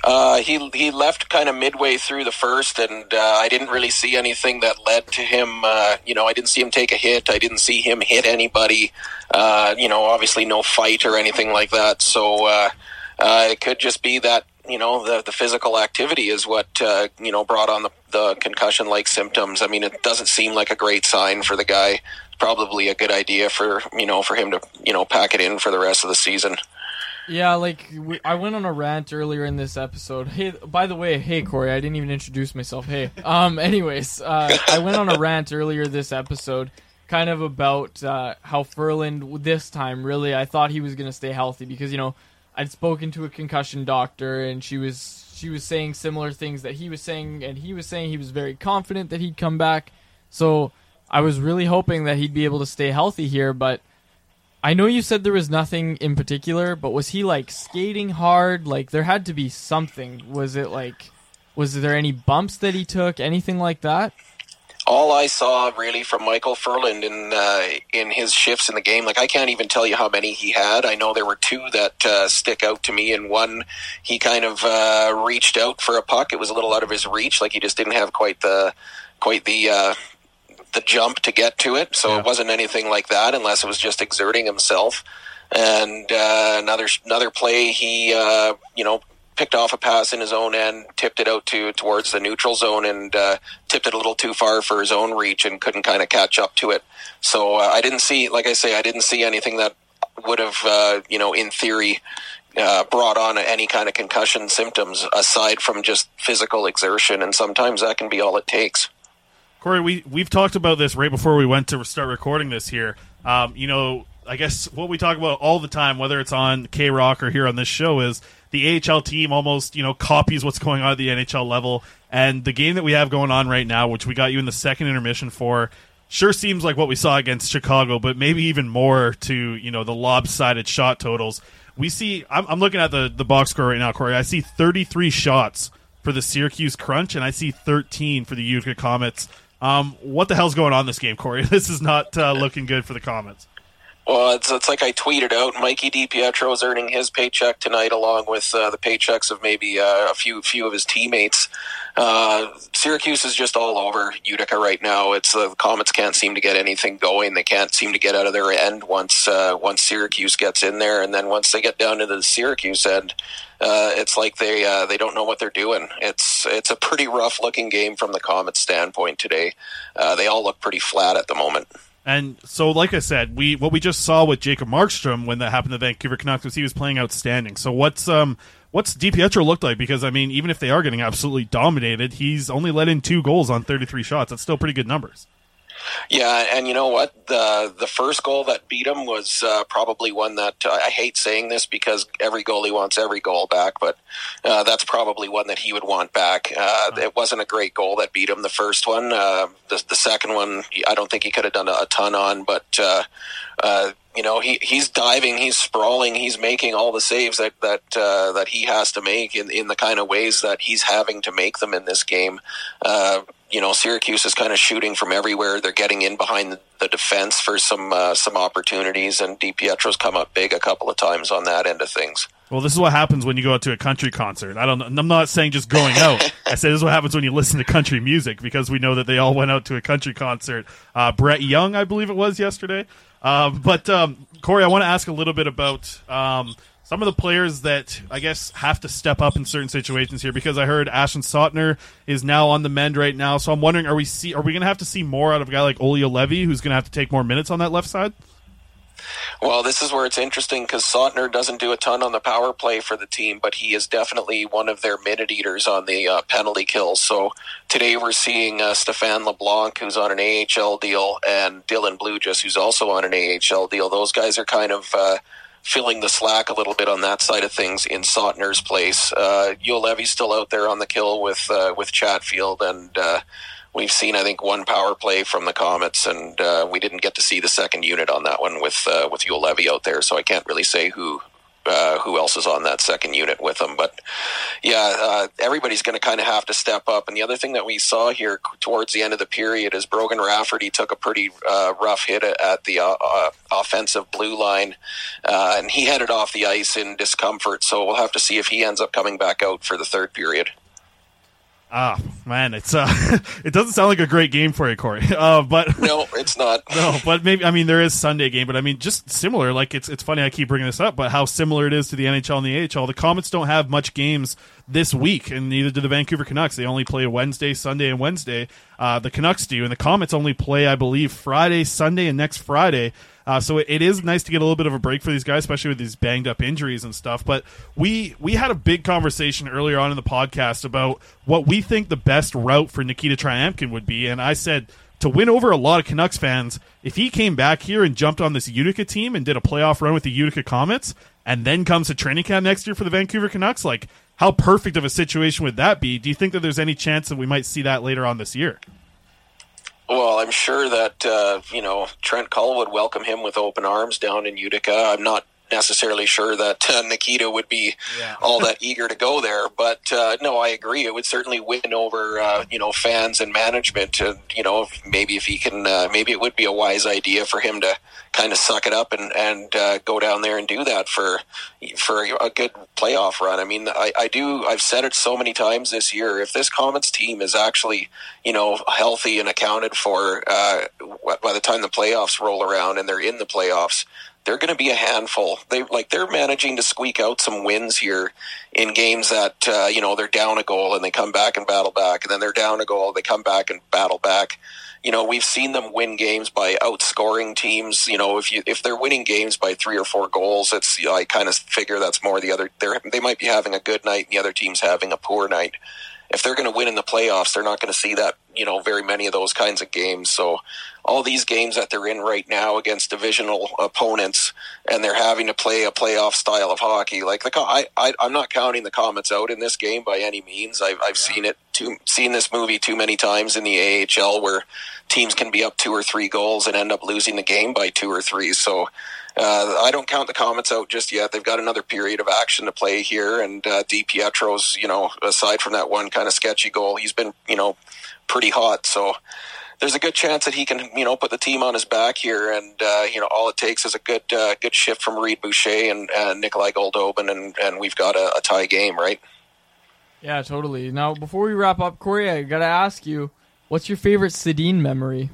Uh, he he left kind of midway through the first, and uh, I didn't really see anything that led to him. Uh, you know, I didn't see him take a hit. I didn't see him hit anybody. Uh, you know, obviously no fight or anything like that. So uh, uh, it could just be that you know the the physical activity is what you know brought on the the concussion like symptoms. I mean, it doesn't seem like a great sign for the guy. Probably a good idea for you know for him to you know pack it in for the rest of the season. Yeah, like we, I went on a rant earlier in this episode. Hey, by the way, hey Corey, I didn't even introduce myself. Hey, um, anyways, uh, I went on a rant earlier this episode, kind of about uh, how Ferland this time really I thought he was gonna stay healthy because you know I'd spoken to a concussion doctor and she was she was saying similar things that he was saying and he was saying he was very confident that he'd come back. So I was really hoping that he'd be able to stay healthy here, but. I know you said there was nothing in particular, but was he like skating hard? Like there had to be something. Was it like was there any bumps that he took? Anything like that? all I saw really from Micheal Ferland in uh, in his shifts in the game, like I can't even tell you how many he had. I know there were two that uh, stick out to me, and one he kind of uh, reached out for a puck. It was a little out of his reach, like he just didn't have quite the quite the uh, the jump to get to it. So it wasn't anything like that, unless it was just exerting himself. And uh, another another play, he uh, you know picked off a pass in his own end, tipped it out to towards the neutral zone, and uh, tipped it a little too far for his own reach, and couldn't kind of catch up to it. So uh, I didn't see, like I say, I didn't see anything that would have, uh, you know, in theory, uh, brought on any kind of concussion symptoms aside from just physical exertion, and sometimes that can be all it takes. Corey, we we've talked about this right before we went to start recording this here. Um, you know, I guess what we talk about all the time, whether it's on K Rock or here on this show, is the AHL team almost you know copies what's going on at the NHL level. And the game that we have going on right now, which we got you in the second intermission for, sure seems like what we saw against Chicago, but maybe even more to you know the lopsided shot totals. We see. I'm, I'm looking at the the box score right now, Corey. I see 33 shots for the Syracuse Crunch, and I see 13 for the Utica Comets. Um, what the hell's going on this game, Corey? [LAUGHS] This is not uh, looking good for the Comets. Well, it's, it's like I tweeted out. Mikey DiPietro is earning his paycheck tonight, along with uh, the paychecks of maybe uh, a few few of his teammates. Uh, Syracuse is just all over Utica right now. It's the Comets can't seem to get anything going. They can't seem to get out of their end once uh, once Syracuse gets in there, and then once they get down to the Syracuse end, uh, it's like they uh, they don't know what they're doing. It's it's a pretty rough looking game from the Comets standpoint today. Uh, they all look pretty flat at the moment. And so, like I said, we what we just saw with Jacob Markstrom when that happened to Vancouver Canucks was he was playing outstanding. So what's um what's DiPietro looked like? Because I mean, even if they are getting absolutely dominated, he's only let in two goals on thirty three shots. That's still pretty good numbers. Yeah, and you know what? The the first goal that beat him was uh, probably one that uh, I hate saying this because every goalie wants every goal back, but uh, that's probably one that he would want back. Uh, it wasn't a great goal that beat him. The first one, uh, the the second one, I don't think he could have done a, a ton on, but. You know he he's diving, he's sprawling, he's making all the saves that that uh, that he has to make in in the kind of ways that he's having to make them in this game. Uh, you know, Syracuse is kind of shooting from everywhere. They're getting in behind the, the defense for some uh, some opportunities, and DiPietro's come up big a couple of times on that end of things. Well, this is what happens when you go out to a country concert. I don't. I'm not saying just going out. [LAUGHS] I said this is what happens when you listen to country music because we know that they all went out to a country concert. Uh, Brett Young, I believe it was yesterday. Uh, but um, Corey, I want to ask a little bit about um, some of the players that I guess have to step up in certain situations here because I heard Ashton Sautner is now on the mend right now. So I'm wondering, are we see are we going to have to see more out of a guy like Olli Juolevi who's going to have to take more minutes on that left side? Well, this is where it's interesting because Sautner doesn't do a ton on the power play for the team, but he is definitely one of their minute eaters on the uh, penalty kills. So today we're seeing uh, Stefan LeBlanc, who's on an AHL deal, and Dylan Blujus, who's also on an AHL deal. Those guys are kind of. Uh, filling the slack a little bit on that side of things in Sautner's place. Uh, Juolevi's still out there on the kill with uh, with Chatfield, and uh, we've seen I think one power play from the Comets, and uh, we didn't get to see the second unit on that one with uh, with Juolevi out there, so I can't really say who. Uh, who else is on that second unit with them? But yeah, uh, everybody's going to kind of have to step up. And the other thing that we saw here towards the end of the period is Brogan Rafferty took a pretty uh, rough hit at the uh, uh, offensive blue line, uh, and he headed off the ice in discomfort. So we'll have to see if he ends up coming back out for the third period. Ah, man, it's uh, [LAUGHS] it doesn't sound like a great game for you, Corey. [LAUGHS] Uh, but [LAUGHS] no, it's not. no, but maybe I mean there is Sunday game, but I mean just similar. Like it's it's funny I keep bringing this up, but how similar it is to the NHL and the AHL. The Comets don't have much games this week, and neither do the Vancouver Canucks. They only play Wednesday, Sunday, and Wednesday. Uh, the Canucks do, and the Comets only play, I believe, Friday, Sunday, and next Friday. Uh, so it, it is nice to get a little bit of a break for these guys, especially with these banged up injuries and stuff. But we we had a big conversation earlier on in the podcast about what we think the best route for Nikita Tryamkin would be, and I said to win over a lot of Canucks fans, if he came back here and jumped on this Utica team and did a playoff run with the Utica Comets, and then comes to training camp next year for the Vancouver Canucks, like how perfect of a situation would that be? Do you think that there's any chance that we might see that later on this year? Well, I'm sure that uh, you know Trent Cull would welcome him with open arms down in Utica. I'm not necessarily sure that uh, Nikita would be Yeah. all that eager to go there, but uh, no, I agree. It would certainly win over uh, you know fans and management. And you know, maybe if he can, uh, maybe it would be a wise idea for him to kind of suck it up and and uh, go down there and do that for for a good playoff run. I mean, I, I do. I've said it so many times this year. If this Comets team is actually you know healthy and accounted for uh, by the time the playoffs roll around and they're in the playoffs, they're going to be a handful. They like they're managing to squeak out some wins here in games that uh, you know they're down a goal and they come back and battle back, and then they're down a goal, they come back and battle back. You know, we've seen them win games by outscoring teams. You know, if you if they're winning games by three or four goals, it's you know, I kind of figure that's more the other. They might be having a good night, and the other team's having a poor night if they're going to win in the playoffs, they're not going to see that, you know, very many of those kinds of games. So all these games that they're in right now against divisional opponents and they're having to play a playoff style of hockey, like the, I, I, I'm not counting the Comets out in this game by any means. I've, I've seen it too, seen this movie too many times in the AHL where teams can be up two or three goals and end up losing the game by two or three. So, uh, I don't count the Comets out just yet. They've got another period of action to play here, and uh, Di Pietro's, you know, aside from that one kind of sketchy goal, he's been, you know, pretty hot. So there's a good chance that he can, you know, put the team on his back here, and uh, you know, all it takes is a good, uh, good shift from Reed Boucher and uh, Nikolai Goldobin, and and we've got a, a tie game, right? Yeah, totally. Now, before we wrap up, Corey, I gotta ask you, what's your favorite Sedin memory?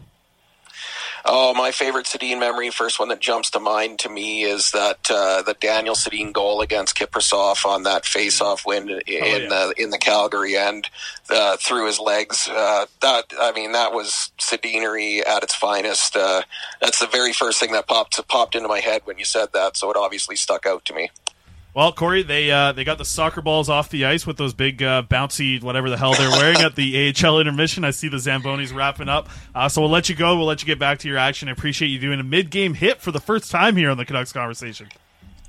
Oh, my favorite Sedin memory, first one that jumps to mind to me is that uh, the Daniel Sedin goal against Kiprusoff on that face-off win in in, uh, in the Calgary end uh, through his legs. Uh, that I mean, that was Sedinery at its finest. Uh, that's the very first thing that popped popped into my head when you said that, so it obviously stuck out to me. Well, Corey, they uh, they got the soccer balls off the ice with those big uh, bouncy whatever the hell they're wearing at the [LAUGHS] AHL intermission. I see the Zambonis wrapping up, uh, so we'll let you go. We'll let you get back to your action. I appreciate you doing a mid game hit for the first time here on the Canucks conversation.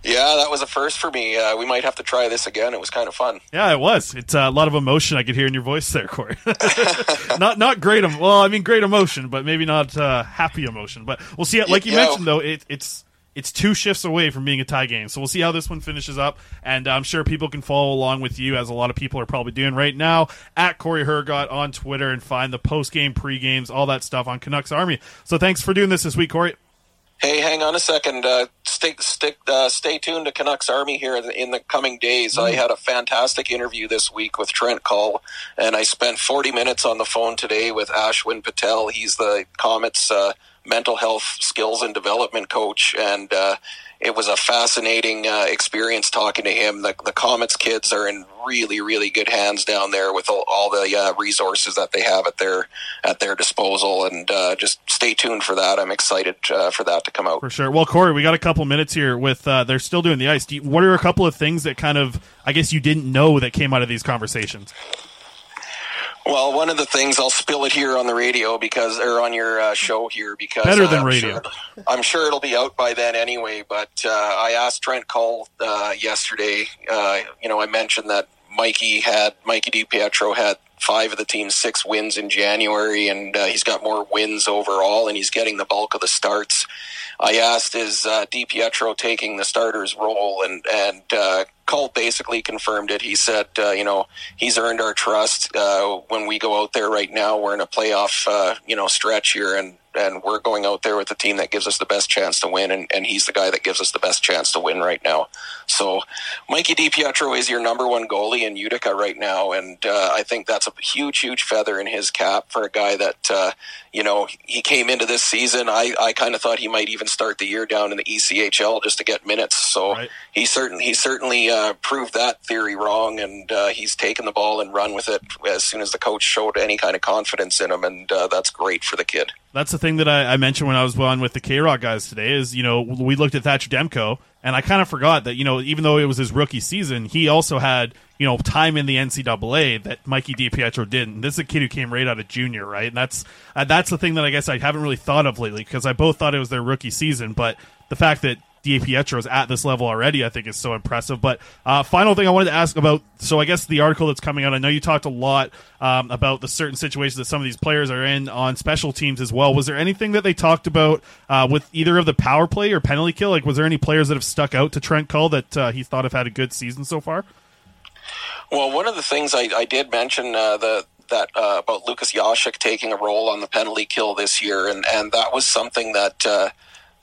Yeah, that was a first for me. Uh, we might have to try this again. It was kind of fun. Yeah, it was. It's uh, a lot of emotion I could hear in your voice there, Corey. [LAUGHS] not not great. Em- well, I mean great emotion, but maybe not uh, happy emotion. But we'll see. Like you Yeah. mentioned, though, it, it's it's two shifts away from being a tie game. So we'll see how this one finishes up, and I'm sure people can follow along with you, as a lot of people are probably doing right now at Corey Hergott on Twitter, and find the post game, pre games, all that stuff on Canucks Army. So thanks for doing this this week, Corey. Hey, hang on a second. Uh, stick, stick, uh, stay tuned to Canucks Army here in the, in the coming days. I had a fantastic interview this week with Trent Cull, and I spent 40 minutes on the phone today with Ashwin Patel. He's the Comets uh, mental health skills and development coach, and uh, it was a fascinating uh, experience talking to him. The, the Comets kids are in really, really good hands down there with all, all the uh, resources that they have at their at their disposal, and uh, just stay tuned for that. I'm excited uh, for that to come out. For sure. Well, Corey, we got a couple minutes here with uh, they're still doing the ice. You, what are a couple of things that kind of I guess you didn't know that came out of these conversations? Well, one of the things I'll spill it here on the radio because, or on your uh, show here because Better than I'm radio. Sure, [LAUGHS] I'm sure it'll be out by then anyway. But uh, I asked Trent Cull uh, yesterday. Uh, you know, I mentioned that Mikey had Mikey DiPietro had five of the team's six wins in January, and uh, he's got more wins overall, and he's getting the bulk of the starts. I asked, "Is uh, DiPietro taking the starter's role?" and and uh, Cull basically confirmed it. He said, uh, "You know, he's earned our trust. Uh, when we go out there right now, we're in a playoff, uh, you know, stretch here, and and we're going out there with the team that gives us the best chance to win, and, and he's the guy that gives us the best chance to win right now. So, Mikey DiPietro is your number one goalie in Utica right now, and uh, I think that's a huge, huge feather in his cap for a guy that, uh, you know, he came into this season. I, I kind of thought he might even start the year down in the ECHL just to get minutes. So he certain he certainly uh, proved that theory wrong, and uh, he's taken the ball and run with it as soon as the coach showed any kind of confidence in him, and uh, that's great for the kid. That's the thing that I, I mentioned when I was on with the K Rock guys today. Is you know we looked at Thatcher Demko, and I kind of forgot that you know even though it was his rookie season, he also had you know time in the NCAA that Mikey DiPietro didn't. This is a kid who came right out of junior, right? And that's uh, that's the thing that I guess I haven't really thought of lately because I both thought it was their rookie season, but the fact that DiPietro is at this level already, I think is so impressive. But uh, final thing I wanted to ask about, so I guess the article that's coming out, I know you talked a lot um, about the certain situations that some of these players are in on special teams as well. Was there anything that they talked about uh, with either of the power play or penalty kill? Like, was there any players that have stuck out to Trent Cull that uh, he thought have had a good season so far? Well, one of the things I, I did mention uh, the that uh, about Lukas Jasek taking a role on the penalty kill this year, and, and that was something that uh,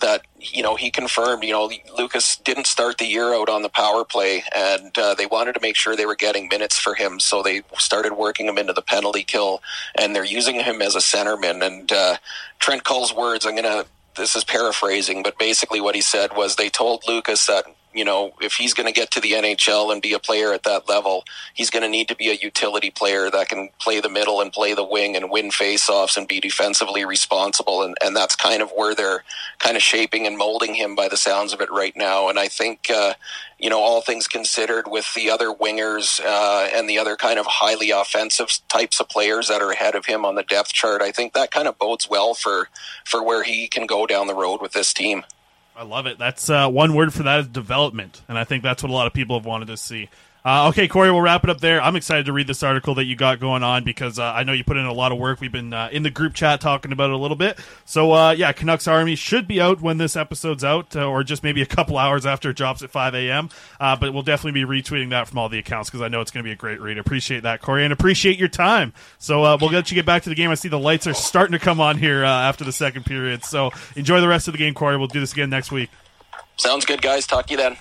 that you know he confirmed. You know, Lucas didn't start the year out on the power play, and uh, they wanted to make sure they were getting minutes for him, so they started working him into the penalty kill, and they're using him as a centerman. And uh, Trent Cull's words, I'm gonna. This is paraphrasing, but basically what he said was they told Lucas that you know, if he's going to get to the NHL and be a player at that level, he's going to need to be a utility player that can play the middle and play the wing and win faceoffs and be defensively responsible. And, and that's kind of where they're kind of shaping and molding him by the sounds of it right now. And I think, uh, you know, all things considered, with the other wingers uh, and the other kind of highly offensive types of players that are ahead of him on the depth chart, I think that kind of bodes well for for where he can go down the road with this team. I love it. That's uh, one word for that is development, and I think that's what a lot of people have wanted to see. Uh, okay, Corey, we'll wrap it up there. I'm excited to read this article that you got going on because uh, I know you put in a lot of work. We've been uh, in the group chat talking about it a little bit. So, uh, yeah, Canucks Army should be out when this episode's out, uh, or just maybe a couple [LAUGHS] hours after it drops at 5 a.m. Uh, but we'll definitely be retweeting that from all the accounts because I know it's going to be a great read. Appreciate that, Corey, and appreciate your time. So, we'll let you get back to the game. I see the lights are starting to come on here after the second period. So, enjoy the rest of the game, Corey. We'll do this again next week. Sounds good, guys. Talk to you then.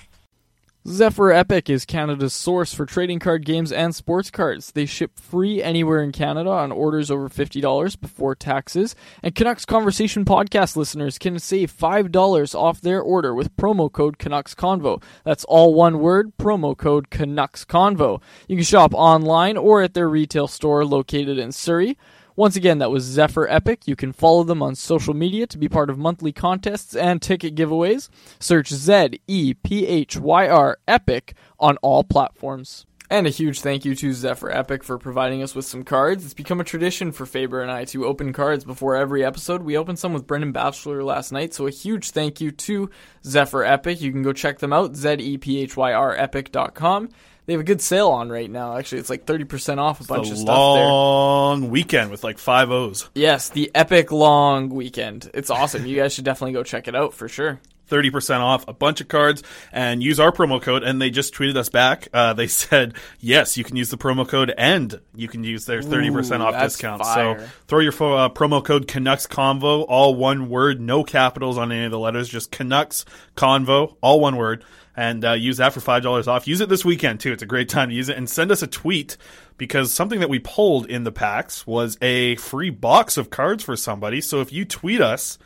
Zephyr Epic is Canada's source for trading card games and sports cards. They ship free anywhere in Canada on orders over $50 before taxes. And Canucks Conversation podcast listeners can save $5 off their order with promo code Canucks Convo. That's all one word, promo code Canucks Convo. You can shop online or at their retail store located in Surrey. Once again, that was Zephyr Epic. You can follow them on social media to be part of monthly contests and ticket giveaways. Search Z E P H Y R Epic on all platforms. And a huge thank you to Zephyr Epic for providing us with some cards. It's become a tradition for Faber and I to open cards before every episode. We opened some with Brendan Batchelor last night, so a huge thank you to Zephyr Epic. You can go check them out, Z E P H Y R Epic.com. They have a good sale on right now. Actually, it's like 30% off a bunch a of stuff there. long weekend with like five O's. Yes, the epic long weekend. It's awesome. You guys should definitely go check it out for sure. 30% off a bunch of cards and use our promo code and they just tweeted us back uh, they [LAUGHS] said yes you can use the promo code and you can use their 30% Ooh, off discount fire. so throw your uh, promo code canucks convo all one word no capitals on any of the letters just canucks convo all one word and uh, use that for $5 off use it this weekend too it's a great time to use it and send us a tweet because something that we pulled in the packs was a free box of cards for somebody so if you tweet us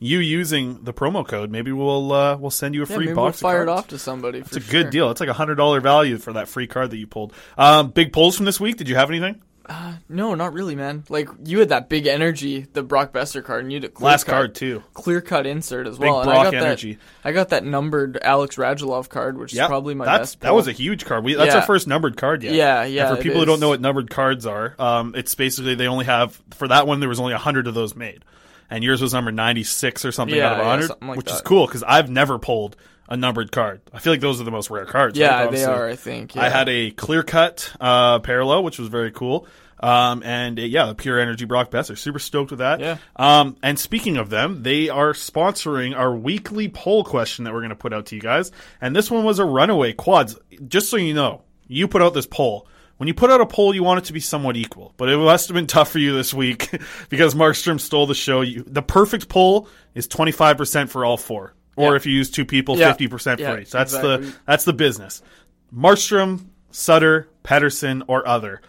you using the promo code, maybe we'll uh, we'll send you a Yeah, free box. we'll fire it off to somebody. It's a good deal. It's like a hundred dollar value for that free card that you pulled. Um, big polls from this week. Did you have anything? No, not really, man. Like you had that big energy, the Brock Boeser card, and you clear Last cut, card, too. clear cut insert as Big well. and I Brock got energy. That, I got that numbered Alex Radulov card, which Yeah, is probably my that's best. that pull. was a huge card. We, that's Yeah. our first numbered card yet. Yeah, And yeah, for it people who don't know what numbered cards are, um, it's basically they only have for that one there was only hundred of those made, and yours was number ninety six or something Yeah, out of yeah, hundred, something like which is cool because I've never pulled a numbered card. I feel like those are the most rare cards. Yeah, right? they are, I think, I had a clear cut uh, parallel, which was very cool. Um, and uh, yeah, the Pure Energy Brock Boeser. Super stoked with that. Yeah. Um, and speaking of them, they are sponsoring our weekly poll question that we're going to put out to you guys. And this one was a runaway quads. Just so you know, you put out this poll. When you put out a poll, you want it to be somewhat equal, but it must have been tough for you this week [LAUGHS] because Markstrom stole the show. You, the perfect poll is 25% for all four. Or Yeah. if you use two people, Yeah. 50% Yeah, for each. That's exactly. the that's the business. Markstrom, Sutter, Pettersson, or other.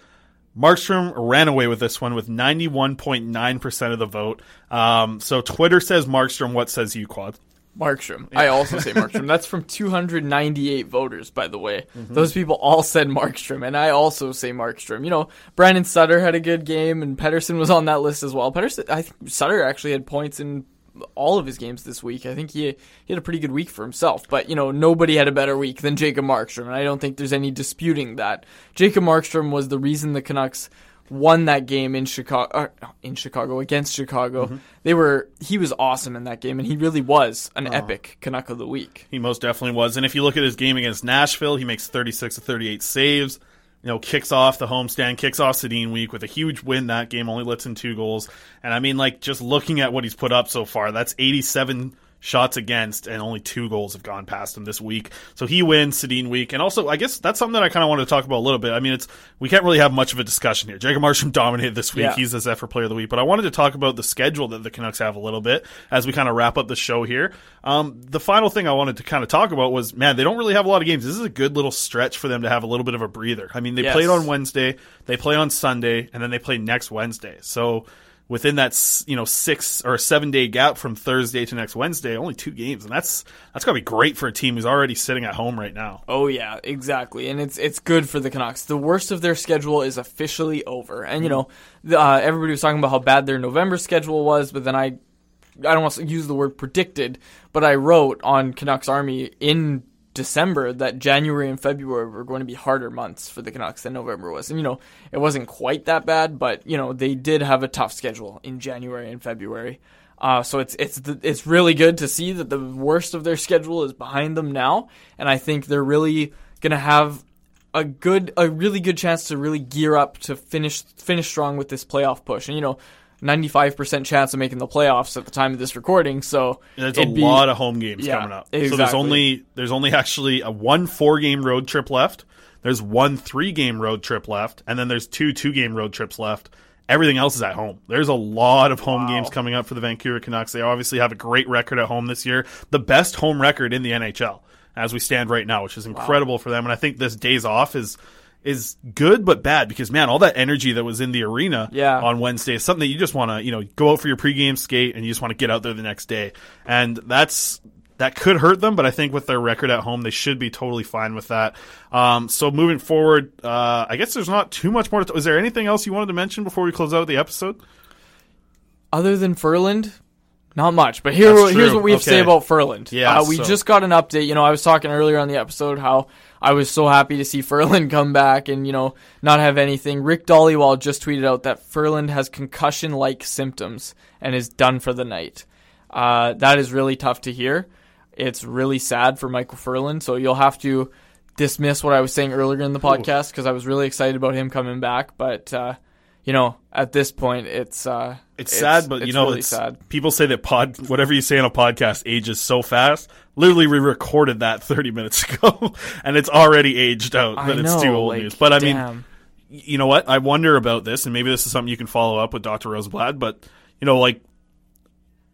Markstrom ran away with this one with 91.9% of the vote. Um, so Twitter says Markstrom. What says you, Quad? Markstrom. I also say Markstrom. That's from 298 voters, by the way. Mm-hmm. Those people all said Markstrom, and I also say Markstrom. You know, Brandon Sutter had a good game, and Pettersson was on that list as well. Pettersson, I think Sutter actually had points in all of his games this week. I think he, he had a pretty good week for himself, but you know, nobody had a better week than Jacob Markstrom, and I don't think there's any disputing that. Jacob Markstrom was the reason the Canucks won that game in Chicago uh, in Chicago against Chicago. Mm-hmm. They were he was awesome in that game and he really was an Oh. epic Canuck of the week. He most definitely was. And if you look at his game against Nashville, he makes 36 to 38 saves. You know, kicks off the homestand, kicks off Sedin week with a huge win that game, only lets in two goals. And I mean, like, just looking at what he's put up so far, that's 87 shots against, and only two goals have gone past him this week. So he wins Sedin week. And also, I guess that's something that I kind of wanted to talk about a little bit. I mean, it's, we can't really have much of a discussion here. Jacob Markstrom [LAUGHS] dominated this week. Yeah. He's the Zephyr player of the week. But I wanted to talk about the schedule that the Canucks have a little bit as we kind of wrap up the show here. Um, the final thing I wanted to kind of talk about was, man, they don't really have a lot of games. This is a good little stretch for them to have a little bit of a breather. I mean, they Yes. played on Wednesday, they play on Sunday, and then they play next Wednesday. So within that, you know, six or seven day gap from Thursday to next Wednesday, only two games, and that's that's gotta be great for a team who's already sitting at home right now. Oh yeah, exactly, and it's it's good for the Canucks. The worst of their schedule is officially over, and you know, the, uh, everybody was talking about how bad their November schedule was, but then I, I don't want to use the word predicted, but I wrote on Canucks Army in December that January and February were going to be harder months for the Canucks than November was, and you know, it wasn't quite that bad, but you know, they did have a tough schedule in January and February. Uh, so it's it's the, it's really good to see that the worst of their schedule is behind them now, and I think they're really gonna have a good a really good chance to really gear up to finish finish strong with this playoff push. And you know, ninety five percent chance of making the playoffs at the time of this recording. So There's a be- lot of home games Yeah, coming up. So there's only there's only actually a one four game road trip left. There's one three game road trip left, and then there's two two game road trips left. Everything else is at home. There's a lot of home games coming up for the Vancouver Canucks. They obviously have a great record at home this year, the best home record in the NHL as we stand right now, which is incredible for them. And I think this days off is is good but bad because man, all that energy that was in the arena Yeah. on Wednesday is something that you just want to you know go out for your pregame skate and you just want to get out there the next day, and that's that could hurt them, but I think with their record at home, they should be totally fine with that. Um, so moving forward, uh, I guess there's not too much more. To, is there anything else you wanted to mention before we close out the episode? Other than Ferland, not much. But here, That's here's true. what we have to say about Ferland. Yeah, uh, we so- just got an update. You know, I was talking earlier on the episode how I was so happy to see Ferland [LAUGHS] come back and you know not have anything. Rick Dhaliwal just tweeted out that Ferland has concussion-like symptoms and is done for the night. Uh, that is really tough to hear. It's really sad for Micheal Ferland. So you'll have to dismiss what I was saying earlier in the podcast because I was really excited about him coming back. But uh, you know, at this point, it's uh, It's, sad, but you know, really it's, sad. people say that pod, whatever you say on a podcast ages so fast. Literally, we recorded that [LAUGHS] 30 minutes ago, and it's already aged out. That it's too old like, news. But I mean, you know what? I wonder about this, and maybe this is something you can follow up with Dr. Rosenblatt. But you know, like,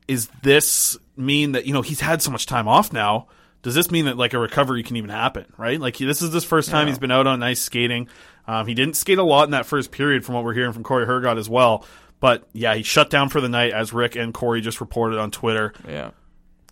is this mean that you know he's had so much time off now? Does this mean that like a recovery can even happen? Right? Like this is his first time Yeah. he's been out on ice skating. Um, he didn't skate a lot in that first period, from what we're hearing from Corey Hergott as well. But yeah, he shut down for the night, as Rick and Corey just reported on Twitter. Yeah.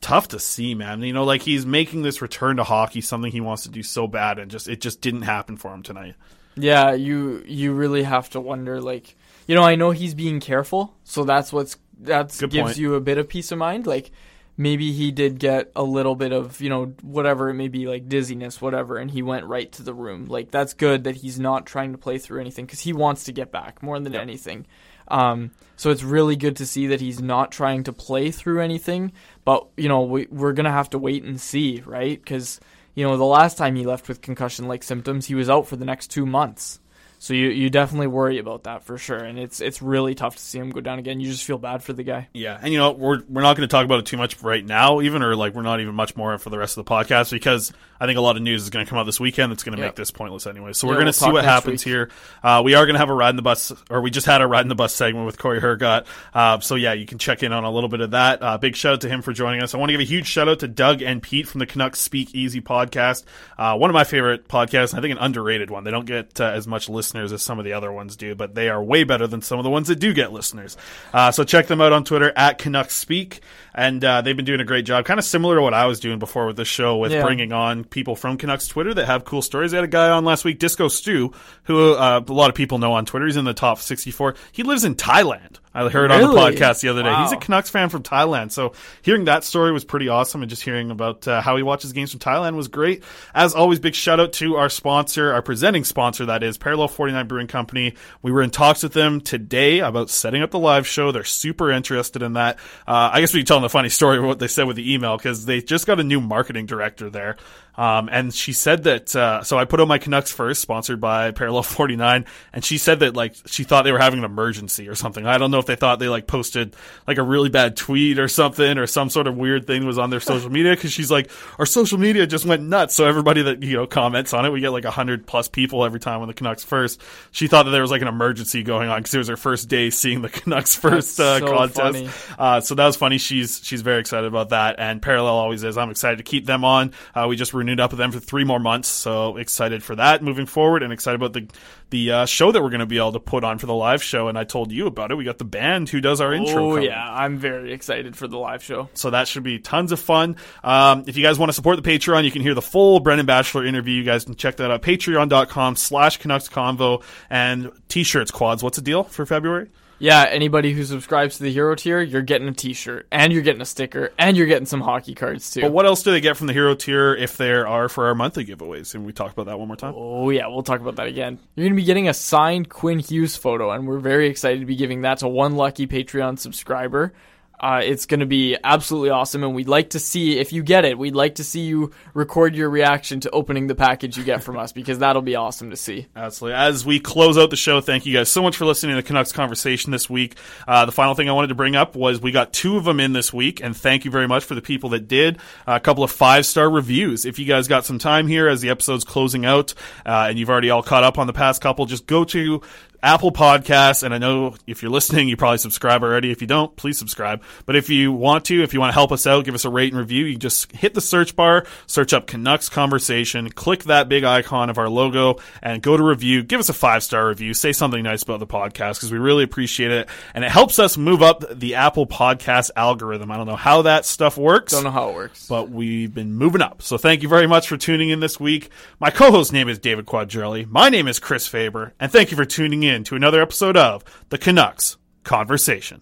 Tough to see, man. You know, like he's making this return to hockey something he wants to do so bad, and just it just didn't happen for him tonight. Yeah, you you really have to wonder like you know, I know he's being careful, so that's what's that gives point. you a bit of peace of mind. Like maybe he did get a little bit of, you know, whatever it may be, like dizziness, whatever, and he went right to the room. Like that's good that he's not trying to play through anything because he wants to get back more than anything. Um, so it's really good to see that he's not trying to play through anything. But you know, we, we're gonna have to wait and see, right? Because you know, the last time he left with concussion-like symptoms, he was out for the next two months. So you you definitely worry about that for sure, and it's it's really tough to see him go down again. You just feel bad for the guy. Yeah, and you know we're we're not going to talk about it too much right now, even or like we're not even much more for the rest of the podcast because I think a lot of news is going to come out this weekend that's going to Yeah. make this pointless anyway. So Yeah, we're going to we'll see what happens week. here. Uh, we are going to have a ride in the bus, or we just had a ride in the bus segment with Corey Hergott. Uh, so yeah, you can check in on a little bit of that. Uh, big shout out to him for joining us. I want to give a huge shout out to Doug and Pete from the Canucks Speak Easy podcast. Uh, one of my favorite podcasts, I think an underrated one. They don't get uh, as much listeners as some of the other ones do, but they are way better than some of the ones that do get listeners. Uh, so check them out on Twitter at Canucks Speak, and uh, they've been doing a great job, kind of similar to what I was doing before with the show, with Yeah. bringing on people from Canucks Twitter that have cool stories. They had a guy on last week, Disco Stew, who uh, a lot of people know on Twitter. He's in the top 64. He lives in Thailand. I heard on the podcast the other day. He's a Wow. Canucks fan from Thailand. So hearing that story was pretty awesome, and just hearing about uh, how he watches games from Thailand was great. As always, big shout out to our sponsor, our presenting sponsor, that is Parallel 49 Brewing Company. We were in talks with them today about setting up the live show. They're super interested in that. Uh, I guess we can tell them the funny story of what they said with the email because they just got a new marketing director there. Um, and she said that, uh, so I put on my Canucks first, sponsored by Parallel [LAUGHS] 49, and she said that, like, she thought they were having an emergency or something. I don't know if they thought they, like, posted, like, a really bad tweet or something, or some sort of weird thing was on their social media, because she's like, our social media just went nuts, so everybody that, you know, comments on it, we get, like, 100 plus people every time on the Canucks first. She thought that there was, like, an emergency going on, because it was her first day seeing the [LAUGHS] Canucks first, uh, so contest. Uh, so that was funny. She's she's very excited about that, and Parallel always is. I'm excited to keep them on. Uh, we just renewed up with them for three more months, so excited for that moving forward, and excited about the the uh, show that we're going to be able to put on for the live show. And I told you about it. We got the band who does our intro. Oh coming. yeah, I'm very excited for the live show. So that should be tons of fun. Um, if you guys want to support the Patreon, you can hear the full Brendan Batchelor interview. You guys can check that out. Patreon.com slash Canucks Convo and t-shirts quads. What's the deal for February? Yeah, anybody who subscribes to the hero tier, you're getting a T-shirt, and you're getting a sticker, and you're getting some hockey cards too. But what else do they get from the hero tier if there are for our monthly giveaways? And we talked about that one more time. Oh yeah, we'll talk about that again. You're gonna be getting a signed Quinn Hughes photo, and we're very excited to be giving that to one lucky Patreon subscriber. Uh, it's going to be absolutely awesome, and we'd like to see if you get it. We'd like to see you record your reaction to opening the package you get from us because that'll be awesome to see. Absolutely. As we close out the show, thank you guys so much for listening to the Canucks conversation this week. Uh, the final thing I wanted to bring up was we got two of them in this week, and thank you very much for the people that did. a couple of five star reviews. If you guys got some time here as the episode's closing out, uh, and you've already all caught up on the past couple, just go to Apple Podcasts, and I know if you're listening, you probably subscribe already. If you don't, please subscribe. But if you want to, if you want to help us out, give us a rate and review, you just hit the search bar, search up Canucks Conversation, click that big icon of our logo, and go to review. Give us a five star review. Say something nice about the podcast because we really appreciate it. And it helps us move up the Apple Podcast algorithm. I don't know how that stuff works. Don't know how it works. But we've been moving up. So thank you very much for tuning in this week. My co host name is David Quadrelli. My name is Chris Faber. And thank you for tuning in to another episode of The Canucks Conversation.